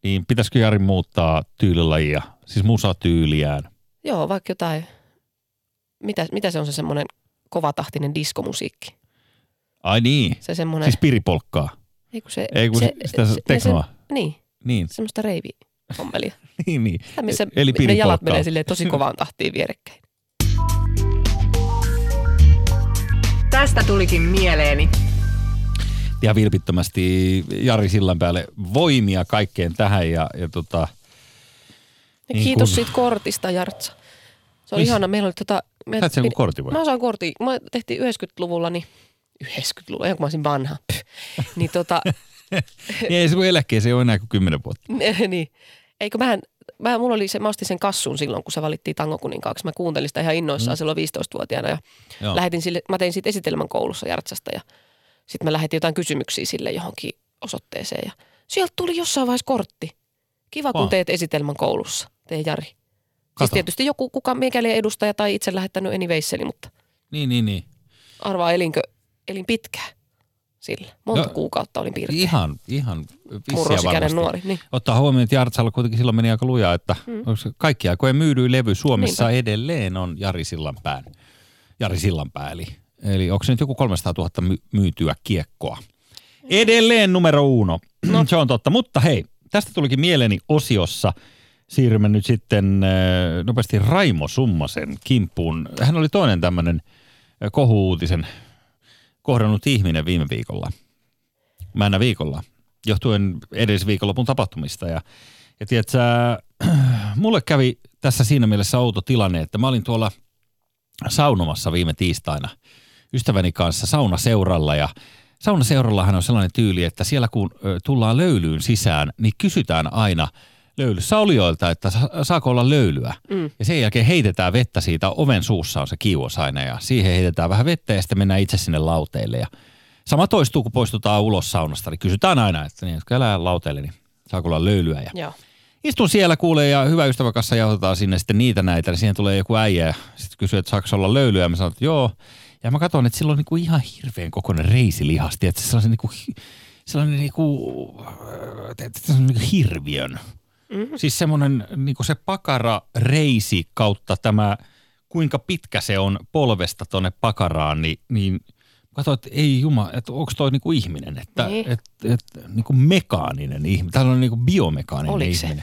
[SPEAKER 2] niin pitäisikö Jari muuttaa tyylilajia, siis musatyyliään?
[SPEAKER 3] joo, vaikka jotain, mitä, mitä se on se semmoinen kovatahtinen diskomusiikki?
[SPEAKER 2] Ai niin,
[SPEAKER 3] Se semmoinen,
[SPEAKER 2] siis piripolkkaa.
[SPEAKER 3] ei kun se,
[SPEAKER 2] Ei kun
[SPEAKER 3] se,
[SPEAKER 2] sitä
[SPEAKER 3] se,
[SPEAKER 2] teknoa.
[SPEAKER 3] Se, niin,
[SPEAKER 2] Niin,
[SPEAKER 3] semmoista reivi-hommelia.
[SPEAKER 2] niin, niin.
[SPEAKER 3] Sitä, missä
[SPEAKER 2] Eli
[SPEAKER 3] ne jalat menee silleen tosi kovaan tahtiin vierekkäin.
[SPEAKER 5] Tästä tulikin mieleeni.
[SPEAKER 2] Ja vilpittömästi Jari Sillan päälle voimia kaikkeen tähän ja, ja tota,
[SPEAKER 3] Ja
[SPEAKER 2] Niin
[SPEAKER 3] kiitos
[SPEAKER 2] kun-
[SPEAKER 3] siitä kortista, Jartsa. Se oli
[SPEAKER 2] Mis-
[SPEAKER 3] ihana. Meillä oli tota... Me
[SPEAKER 2] Sait sen joku kortin vai?
[SPEAKER 3] Mä osaan kortin. Mä tehtiin 90-luvulla, niin 90-luvulla, ihan kun mä olisin vanha. Niin tota,
[SPEAKER 2] niin ei se kun eläkkeeseen ei ole enää kuin kymmenen vuotta.
[SPEAKER 3] niin. Eikö mähän, mä, mulla oli se, mä ostin sen kassun silloin, kun se valittiin tangokuninkaaksi. Mä kuuntelin sitä ihan innoissaan mm. silloin 15-vuotiaana ja
[SPEAKER 2] Joo.
[SPEAKER 3] lähetin sille, mä tein siitä esitelmän koulussa Jartsasta ja sitten mä lähetin jotain kysymyksiä sille johonkin osoitteeseen ja sieltä tuli jossain vaiheessa kortti. Kiva, kun
[SPEAKER 2] Vaan.
[SPEAKER 3] teet esitelmän koulussa, tee Jari. Siis
[SPEAKER 2] Kato.
[SPEAKER 3] tietysti joku, kuka mikäli edustaja tai itse lähettänyt anywayseli, mutta
[SPEAKER 2] Niin, niin, niin.
[SPEAKER 3] arvaa elinkö, elin pitkään sillä. Monta
[SPEAKER 2] No,
[SPEAKER 3] kuukautta olin piirtein.
[SPEAKER 2] Ihan, ihan vissiä
[SPEAKER 3] Murrosikäinen nuori. Niin.
[SPEAKER 2] Ottaa huomioon, että Jartsalla kuitenkin silloin meni aika lujaa, että mm. kaikki aikojen myydyin levy Suomessa
[SPEAKER 3] Niinpä.
[SPEAKER 2] edelleen on Jari Sillanpään. Jari Sillanpää, eli, eli onko se nyt joku 300 000 my- myytyä kiekkoa? Edelleen numero uno. No. se on totta. Mutta hei, tästä tulikin mieleeni osiossa. Siirrymme nyt sitten äh, nopeasti Raimo Summasen kimppuun. Hän oli toinen tämmöinen äh, kohu-uutisen kohdannut ihminen viime viikolla. Männä viikolla, johtuen edellisviikonlopun tapahtumista. Ja, ja tiedätkö, mulle kävi tässä siinä mielessä outo tilanne, että mä olin tuolla saunomassa viime tiistaina ystäväni kanssa saunaseuralla ja saunaseuраllahan on sellainen tyyli, että siellä kun tullaan löylyyn sisään, niin kysytään aina löylyssä olijoilta, että sa- saako olla löylyä. Mm. Ja sen jälkeen heitetään vettä siitä, oven suussa on se kiuos aina ja siihen heitetään vähän vettä ja sitten mennään itse sinne lauteille. Ja sama toistuu, kun poistutaan ulos saunasta, niin kysytään aina, että niin, älä lauteille, niin saako olla löylyä. Ja
[SPEAKER 3] Joo.
[SPEAKER 2] Istun siellä kuulee ja hyvä ystävä kanssa jauhotetaan sinne sitten niitä näitä. Ja siihen tulee joku äijä ja sitten kysyy, että saako olla löylyä. Ja mä sanon, että joo. Ja mä katson, että sillä on niinku ihan hirveän kokoinen reisilihasti. Että sellainen niinku, hi- sellainen niinku, äh, se on niinku hirviön. Mm-hmm. Siis semmoinen niinku se pakara reisi kautta tämä, kuinka pitkä se on polvesta tuonne pakaraan, niin, niin katsoin, että ei juma, että onko toi niinku ihminen, että
[SPEAKER 3] Niin.
[SPEAKER 2] et, et, niinku mekaaninen ihminen, tällainen niinku biomekaaninen
[SPEAKER 3] Oliko se?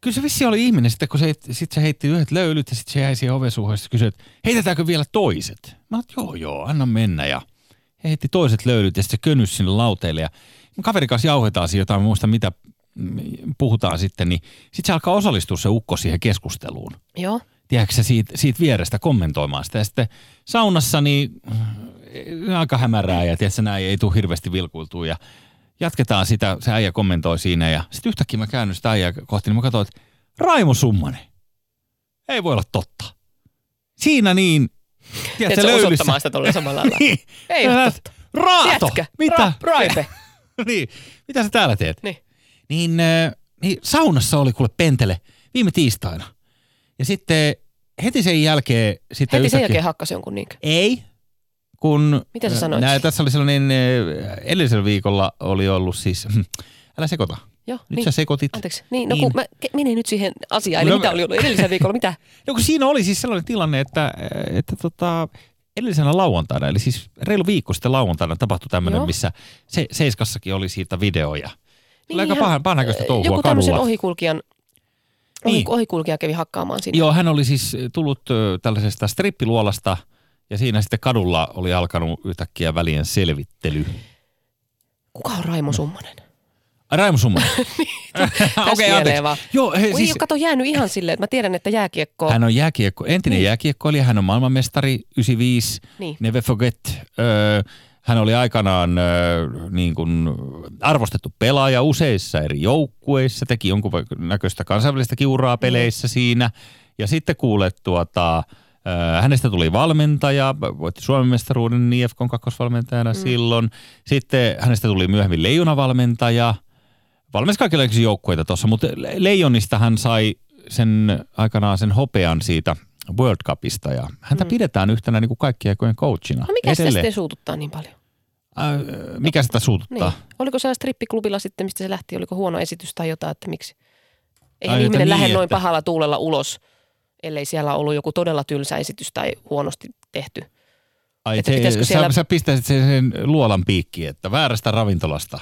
[SPEAKER 2] Kyllä se vissi oli ihminen, sitten kun se, sit se heitti yhdet löylyt ja sitten se jäi siihen oven suuhun ja kysyi, että heitetäänkö vielä toiset? Mä oon, joo joo, anna mennä ja he heitti toiset löylyt ja sitten se könnys sinne lauteille ja kaverin kanssa jauhetaan siinä jotain, muista mitä, mm, puhutaan sitten, niin sitten se alkaa osallistua se ukko siihen keskusteluun.
[SPEAKER 3] Joo.
[SPEAKER 2] Tiedätkö sä siitä, siitä vierestä kommentoimaan sitä. Ja sitten saunassa niin äh, aika hämärää ja tiedätkö, näin ei tule hirveästi vilkuiltua ja jatketaan sitä, se äijä kommentoi siinä ja sitten yhtäkkiä mä käännyn sitä äijää kohti, niin mä katsoin, että Raimo Summanen. Ei voi olla totta. Siinä niin, tiedätkö, löylyssä.
[SPEAKER 3] osoittamaan sitä tuolla samalla lailla.
[SPEAKER 2] Niin.
[SPEAKER 3] Ei ole totta.
[SPEAKER 2] Raato!
[SPEAKER 3] Jätkä.
[SPEAKER 2] Mitä?
[SPEAKER 3] Ra- raipe.
[SPEAKER 2] niin. Mitä sä täällä teet?
[SPEAKER 3] Niin.
[SPEAKER 2] Niin, äh, niin saunassa oli kuule pentele viime tiistaina. Ja sitten heti sen jälkeen... Sitten
[SPEAKER 3] Heti sen
[SPEAKER 2] yhtäkkiä-
[SPEAKER 3] jälkeen hakkas jonkun niinkö.
[SPEAKER 2] Ei, kun...
[SPEAKER 3] Mitä sä sanoit?
[SPEAKER 2] Nää, tässä oli sellainen, äh, edellisellä viikolla oli ollut siis... Älä sekoita.
[SPEAKER 3] Joo,
[SPEAKER 2] Nyt
[SPEAKER 3] niin.
[SPEAKER 2] sä sekoitit.
[SPEAKER 3] Anteeksi. Niin, no
[SPEAKER 2] Niin.
[SPEAKER 3] kun mä menin nyt siihen asiaan. Eli
[SPEAKER 2] No,
[SPEAKER 3] mitä oli ollut edellisellä viikolla? Mitä?
[SPEAKER 2] No kun siinä oli siis sellainen tilanne, että, että tota, edellisenä lauantaina, eli siis reilu viikko sitten lauantaina tapahtui tämmöinen, missä se, Seiskassakin oli siitä videoja. Niin, oli aika
[SPEAKER 3] ihan,
[SPEAKER 2] pahan, pahanäköistä touhua
[SPEAKER 3] Joku tämmöisen
[SPEAKER 2] kadulla.
[SPEAKER 3] ohikulkijan,
[SPEAKER 2] Niin.
[SPEAKER 3] ohikulkija kävi hakkaamaan sinne.
[SPEAKER 2] Joo, hän oli siis tullut tällaisesta strippiluolasta ja siinä sitten kadulla oli alkanut yhtäkkiä välien selvittely.
[SPEAKER 3] Kuka on Raimo Summanen?
[SPEAKER 2] Ai, Raimo Summanen.
[SPEAKER 3] Tästä
[SPEAKER 2] Okei, anteeksi.
[SPEAKER 3] vaan.
[SPEAKER 2] Joo, he,
[SPEAKER 3] Siis... kato jäänyt ihan silleen, että mä tiedän, että jääkiekko...
[SPEAKER 2] hän on jääkiekko, entinen
[SPEAKER 3] Niin.
[SPEAKER 2] jääkiekkoilija, hän on maailmanmestari 95,
[SPEAKER 3] Niin.
[SPEAKER 2] never forget. Ö, hän oli aikanaan ö, niin kuin arvostettu pelaaja useissa eri joukkueissa, teki jonkun näköistä kansainvälistä kiuraa peleissä siinä. Ja sitten kuulet tuota, hänestä tuli valmentaja, voitti Suomen mestaruuden IFKn kakkosvalmentajana mm. silloin. Sitten hänestä tuli myöhemmin leijonavalmentaja. Valmensi kaikenlaisia joukkueita tuossa, mutta Le- Leijonista hän sai sen aikanaan sen hopean siitä World Cupista ja häntä mm. pidetään yhtenä niin kuin kaikkien aikojen coachina.
[SPEAKER 3] No mikä sitä
[SPEAKER 2] edelleen.
[SPEAKER 3] sitten suututtaa niin paljon?
[SPEAKER 2] Äh, mikä sitä suututtaa?
[SPEAKER 3] Niin. Oliko se strippiklubilla sitten, mistä se lähti? Oliko huono esitys tai jotain, että miksi?
[SPEAKER 2] Ai, että
[SPEAKER 3] ihminen lähde
[SPEAKER 2] niin,
[SPEAKER 3] noin
[SPEAKER 2] että-
[SPEAKER 3] pahalla tuulella ulos, ellei siellä ollut joku todella tylsä esitys tai huonosti tehty.
[SPEAKER 2] Ai,
[SPEAKER 3] Että
[SPEAKER 2] se,
[SPEAKER 3] pitäisikö
[SPEAKER 2] sä,
[SPEAKER 3] siellä-
[SPEAKER 2] sä pistäisit sen, sen luolan piikkiin, että väärästä ravintolasta.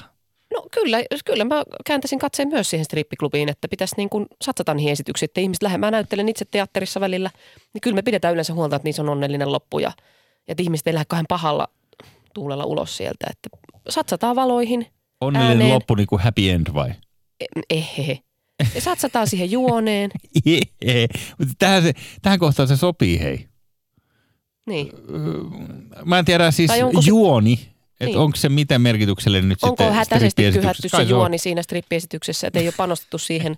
[SPEAKER 3] No kyllä, kyllä mä kääntäisin katseen myös siihen strippiklubiin, että pitäisi niin kuin satsata niihin esityksiin, että ihmiset lähde. Mä näyttelen itse teatterissa välillä, niin kyllä me pidetään yleensä huolta, että niissä on onnellinen loppu ja, ja että ihmiset ei lähde kahden pahalla tuulella ulos sieltä. Että satsataan valoihin,
[SPEAKER 2] Onnellinen
[SPEAKER 3] Ääneen.
[SPEAKER 2] loppu niin kuin happy end vai?
[SPEAKER 3] ehehe. Ja satsataan siihen juoneen.
[SPEAKER 2] Mutta tähän, se, tähän kohtaan se sopii, hei.
[SPEAKER 3] Niin.
[SPEAKER 2] Mä en tiedä siis
[SPEAKER 3] onko se-
[SPEAKER 2] juoni, että
[SPEAKER 3] Niin.
[SPEAKER 2] onko se miten merkityksellinen nyt
[SPEAKER 3] Onko
[SPEAKER 2] sitten
[SPEAKER 3] hätäisesti
[SPEAKER 2] strippiesityksessä?
[SPEAKER 3] kyhätty se juoni siinä strippiesityksessä, että ei ole panostettu siihen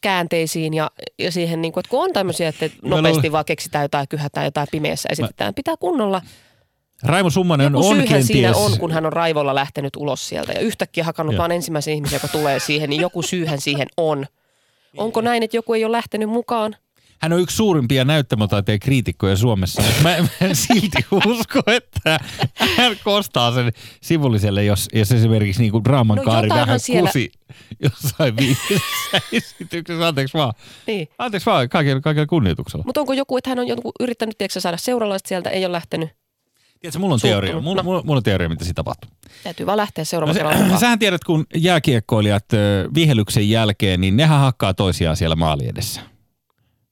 [SPEAKER 3] käänteisiin ja, ja siihen, niin kuin, että kun on tämmöisiä, että nopeasti vaan keksitään jotain, kyhätään jotain pimeässä esitetään. Pitää kunnolla
[SPEAKER 2] Raimo Summanen
[SPEAKER 3] Joku
[SPEAKER 2] on
[SPEAKER 3] syyhän
[SPEAKER 2] kenties...
[SPEAKER 3] siinä on, kun hän on raivolla lähtenyt ulos sieltä ja yhtäkkiä hakannut
[SPEAKER 2] Joo.
[SPEAKER 3] vaan ensimmäisen ihmisen, joka tulee siihen, niin joku syyhän siihen on. Onko näin, että joku ei ole lähtenyt mukaan?
[SPEAKER 2] Hän on yksi suurimpia näyttämötaiteen kriitikkoja Suomessa, mutta mä, mä en silti usko, että hän kostaa sen sivulliselle, jos, jos esimerkiksi niin kuin draaman
[SPEAKER 3] No
[SPEAKER 2] kaari vähän
[SPEAKER 3] siellä-
[SPEAKER 2] kusi jossain viimeisessä esityksessä. Anteeksi vaan.
[SPEAKER 3] Niin.
[SPEAKER 2] Anteeksi vaan kaikilla, kaikilla kunnioituksella.
[SPEAKER 3] Mutta onko joku, että hän on joku yrittänyt tiedätkö, saada seuralaiset sieltä, ei ole lähtenyt?
[SPEAKER 2] Tiedätkö, mulla on
[SPEAKER 3] Suuttunut.
[SPEAKER 2] teoria, mulla,
[SPEAKER 3] No.
[SPEAKER 2] mulla, mulla on teoria, mitä siinä tapahtuu.
[SPEAKER 3] Täytyy vaan lähteä
[SPEAKER 2] No
[SPEAKER 3] seuraavalla
[SPEAKER 2] se, sähän tiedät, kun jääkiekkoilijat vihelyksen jälkeen, niin nehän hakkaa toisiaan siellä maali edessä.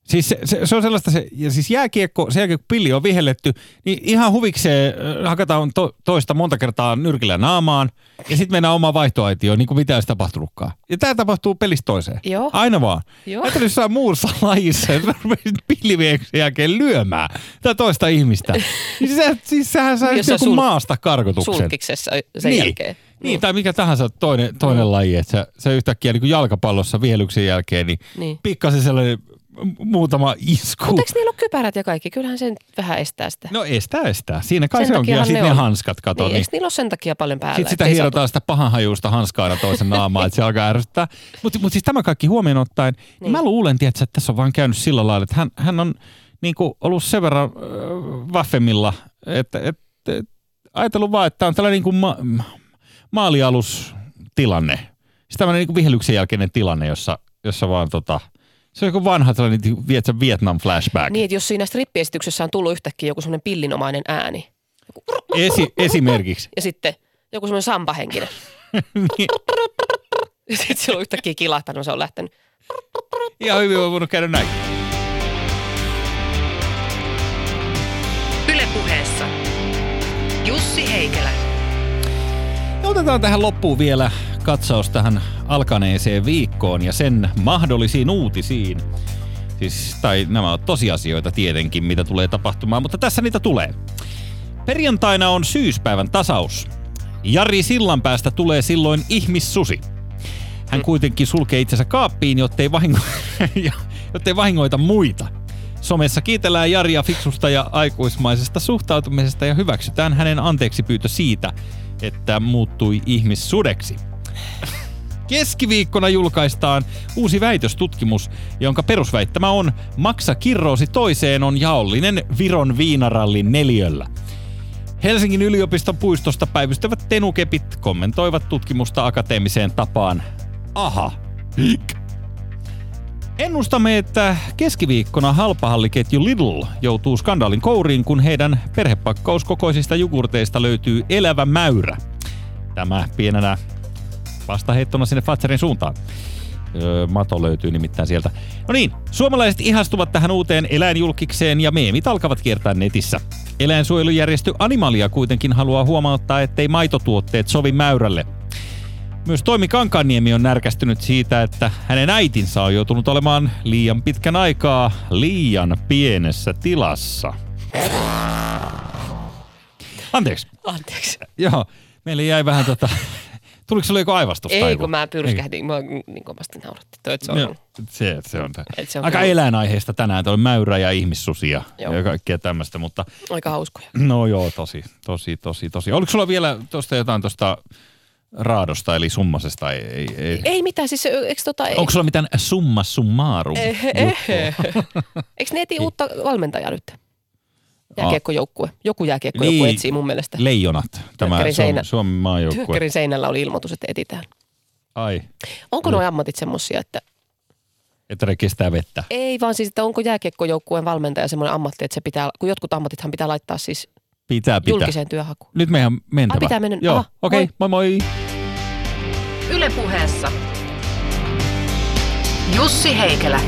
[SPEAKER 2] Siis se, se, se on sellaista, se, ja siis jääkiekko, sen jälkeen kun pilli on vihelletty, niin ihan huvikseen ö, hakataan to, toista monta kertaa nyrkillä naamaan, ja sitten mennään omaan vaihtoaitioon, niin kuin mitä olisi tapahtunutkaan. Ja tämä tapahtuu pelistä toiseen.
[SPEAKER 3] Joo.
[SPEAKER 2] Aina vaan.
[SPEAKER 3] Joo.
[SPEAKER 2] Ajattelin jossain muussa lajissa, että rupesit pillivieksen jälkeen lyömään tai toista ihmistä. Niin se, siis sähän
[SPEAKER 3] Jossain
[SPEAKER 2] joku
[SPEAKER 3] sul-
[SPEAKER 2] maasta karkotuksen.
[SPEAKER 3] Sulkiksessa sen
[SPEAKER 2] niin.
[SPEAKER 3] jälkeen.
[SPEAKER 2] Niin, tai mikä tahansa toinen, toinen
[SPEAKER 3] Mm.
[SPEAKER 2] laji, että sä, sä yhtäkkiä niin kuin jalkapallossa vihelyksen jälkeen, niin,
[SPEAKER 3] Niin.
[SPEAKER 2] pikkasen sellainen muutama isku.
[SPEAKER 3] Mutta eikö niillä ole kypärät ja kaikki? Kyllähän sen vähän estää sitä.
[SPEAKER 2] No estää, estää. Siinä kai
[SPEAKER 3] Sen
[SPEAKER 2] se onkin. Ja sitten
[SPEAKER 3] ne on.
[SPEAKER 2] hanskat, kato.
[SPEAKER 3] niin,
[SPEAKER 2] Niin,
[SPEAKER 3] eikö niillä ole sen takia paljon päällä?
[SPEAKER 2] sitten sitä hierotaan sitä pahanhajuista hanskaa aina toisen naamaan, että se alkaa ärsyttää. Mutta mut siis tämä kaikki huomioon ottaen, niin.
[SPEAKER 3] Niin.
[SPEAKER 2] mä luulen, tiedätkö, että tässä on vaan käynyt sillä lailla, että hän, hän on niin kuin ollut sen verran äh, vaffemmilla, että et, et, ajatellut vaan, että tämä on tällainen niin kuin ma- ma- maalialustilanne. Siis tämmöinen niin vihelyksen jälkeinen tilanne, jossa, jossa vaan tota, se on joku vanha tällainen vietsä Vietnam flashback.
[SPEAKER 3] Niin, että jos siinä strippiesityksessä on tullut yhtäkkiä joku semmoinen pillinomainen ääni.
[SPEAKER 2] Esi, esimerkiksi.
[SPEAKER 3] Ja sitten joku semmoinen sampahenkinen.
[SPEAKER 2] Niin,
[SPEAKER 3] Ja sitten se on yhtäkkiä kilahtanut, se on lähtenyt.
[SPEAKER 2] ihan hyvin on voinut käydä näin.
[SPEAKER 4] Ylepuheessa Jussi Heikelä.
[SPEAKER 2] Ja otetaan tähän loppuun vielä katsaus tähän alkaneeseen viikkoon ja sen mahdollisiin uutisiin. Siis, tai nämä ovat tosiasioita tietenkin, mitä tulee tapahtumaan, mutta tässä niitä tulee. Perjantaina on syyspäivän tasaus. Jari Sillanpäästä tulee silloin ihmissusi. Hän kuitenkin sulkee itsensä kaappiin, jottei, vahingo- jottei vahingoita muita. Somessa kiitellään Jaria fiksusta ja aikuismaisesta suhtautumisesta ja hyväksytään hänen anteeksi pyytö siitä, että muuttui ihmissudeksi. Keskiviikkona julkaistaan uusi väitöstutkimus, jonka perusväittämä on Maksa kirroosi toiseen on jaollinen Viron viinarallin neljöllä. Helsingin yliopiston puistosta päivystävät tenukepit kommentoivat tutkimusta akateemiseen tapaan. Aha. Ennustamme, että keskiviikkona halpahalliketju Lidl joutuu skandaalin kouriin, kun heidän perhepakkauskokoisista jogurteista löytyy elävä mäyrä. Tämä pienenä vastaheittona sinne Fatserin suuntaan. Öö, mato löytyy nimittäin sieltä. No niin, suomalaiset ihastuvat tähän uuteen eläinjulkikseen ja meemit alkavat kiertää netissä. Eläinsuojelujärjestö Animalia kuitenkin haluaa huomauttaa, ettei maitotuotteet sovi mäyrälle. Myös Toimi Kankaanniemi on närkästynyt siitä, että hänen äitinsä on joutunut olemaan liian pitkän aikaa liian pienessä tilassa. Anteeksi.
[SPEAKER 3] Anteeksi.
[SPEAKER 2] Joo, meille jäi vähän tota... Tuliko sulle joku aivastus?
[SPEAKER 3] Ei, kun mä pyrskähdin. Mä niin kovasti nauratti. Toi, se on
[SPEAKER 2] Joo,
[SPEAKER 3] ollut.
[SPEAKER 2] se, se on,
[SPEAKER 3] Et se on
[SPEAKER 2] aika
[SPEAKER 3] kyllä-
[SPEAKER 2] eläinaiheista tänään. Tuo mäyrä ja ihmissusia
[SPEAKER 3] Joo.
[SPEAKER 2] ja kaikkea tämmöistä, mutta
[SPEAKER 3] Aika hauskoja.
[SPEAKER 2] no joo, tosi, tosi, tosi, tosi. Oliko sulla vielä tuosta jotain tuosta raadosta eli summasesta? Ei, ei, ei.
[SPEAKER 3] Ei mitään, siis eikö tota...
[SPEAKER 2] Onko sulla mitään summa summarum?
[SPEAKER 3] Eikö ne eti uutta valmentajaa nyt? Jääkiekkojoukkue. Joku jääkiekkojoukkue
[SPEAKER 2] Niin.
[SPEAKER 3] etsii mun mielestä.
[SPEAKER 2] Leijonat, tämä Suomen,
[SPEAKER 3] seinä-
[SPEAKER 2] Suomen maajoukkue.
[SPEAKER 3] Työkkärin seinällä oli ilmoitus, että etitään.
[SPEAKER 2] Ai,
[SPEAKER 3] Onko nuo ammatit semmosia, että
[SPEAKER 2] että ne kestää vettä.
[SPEAKER 3] ei vaan siis, että onko jääkiekkojoukkueen valmentaja semmoinen ammatti, että se pitää, kun jotkut ammatithan pitää laittaa siis
[SPEAKER 2] Pitää, pitää.
[SPEAKER 3] julkiseen työhakuun.
[SPEAKER 2] Nyt meidän mentävä.
[SPEAKER 3] Ai, pitää mennä.
[SPEAKER 2] Joo,
[SPEAKER 3] Aha,
[SPEAKER 2] okei, okay, moi moi.
[SPEAKER 4] Yle puheessa. Jussi Heikelä.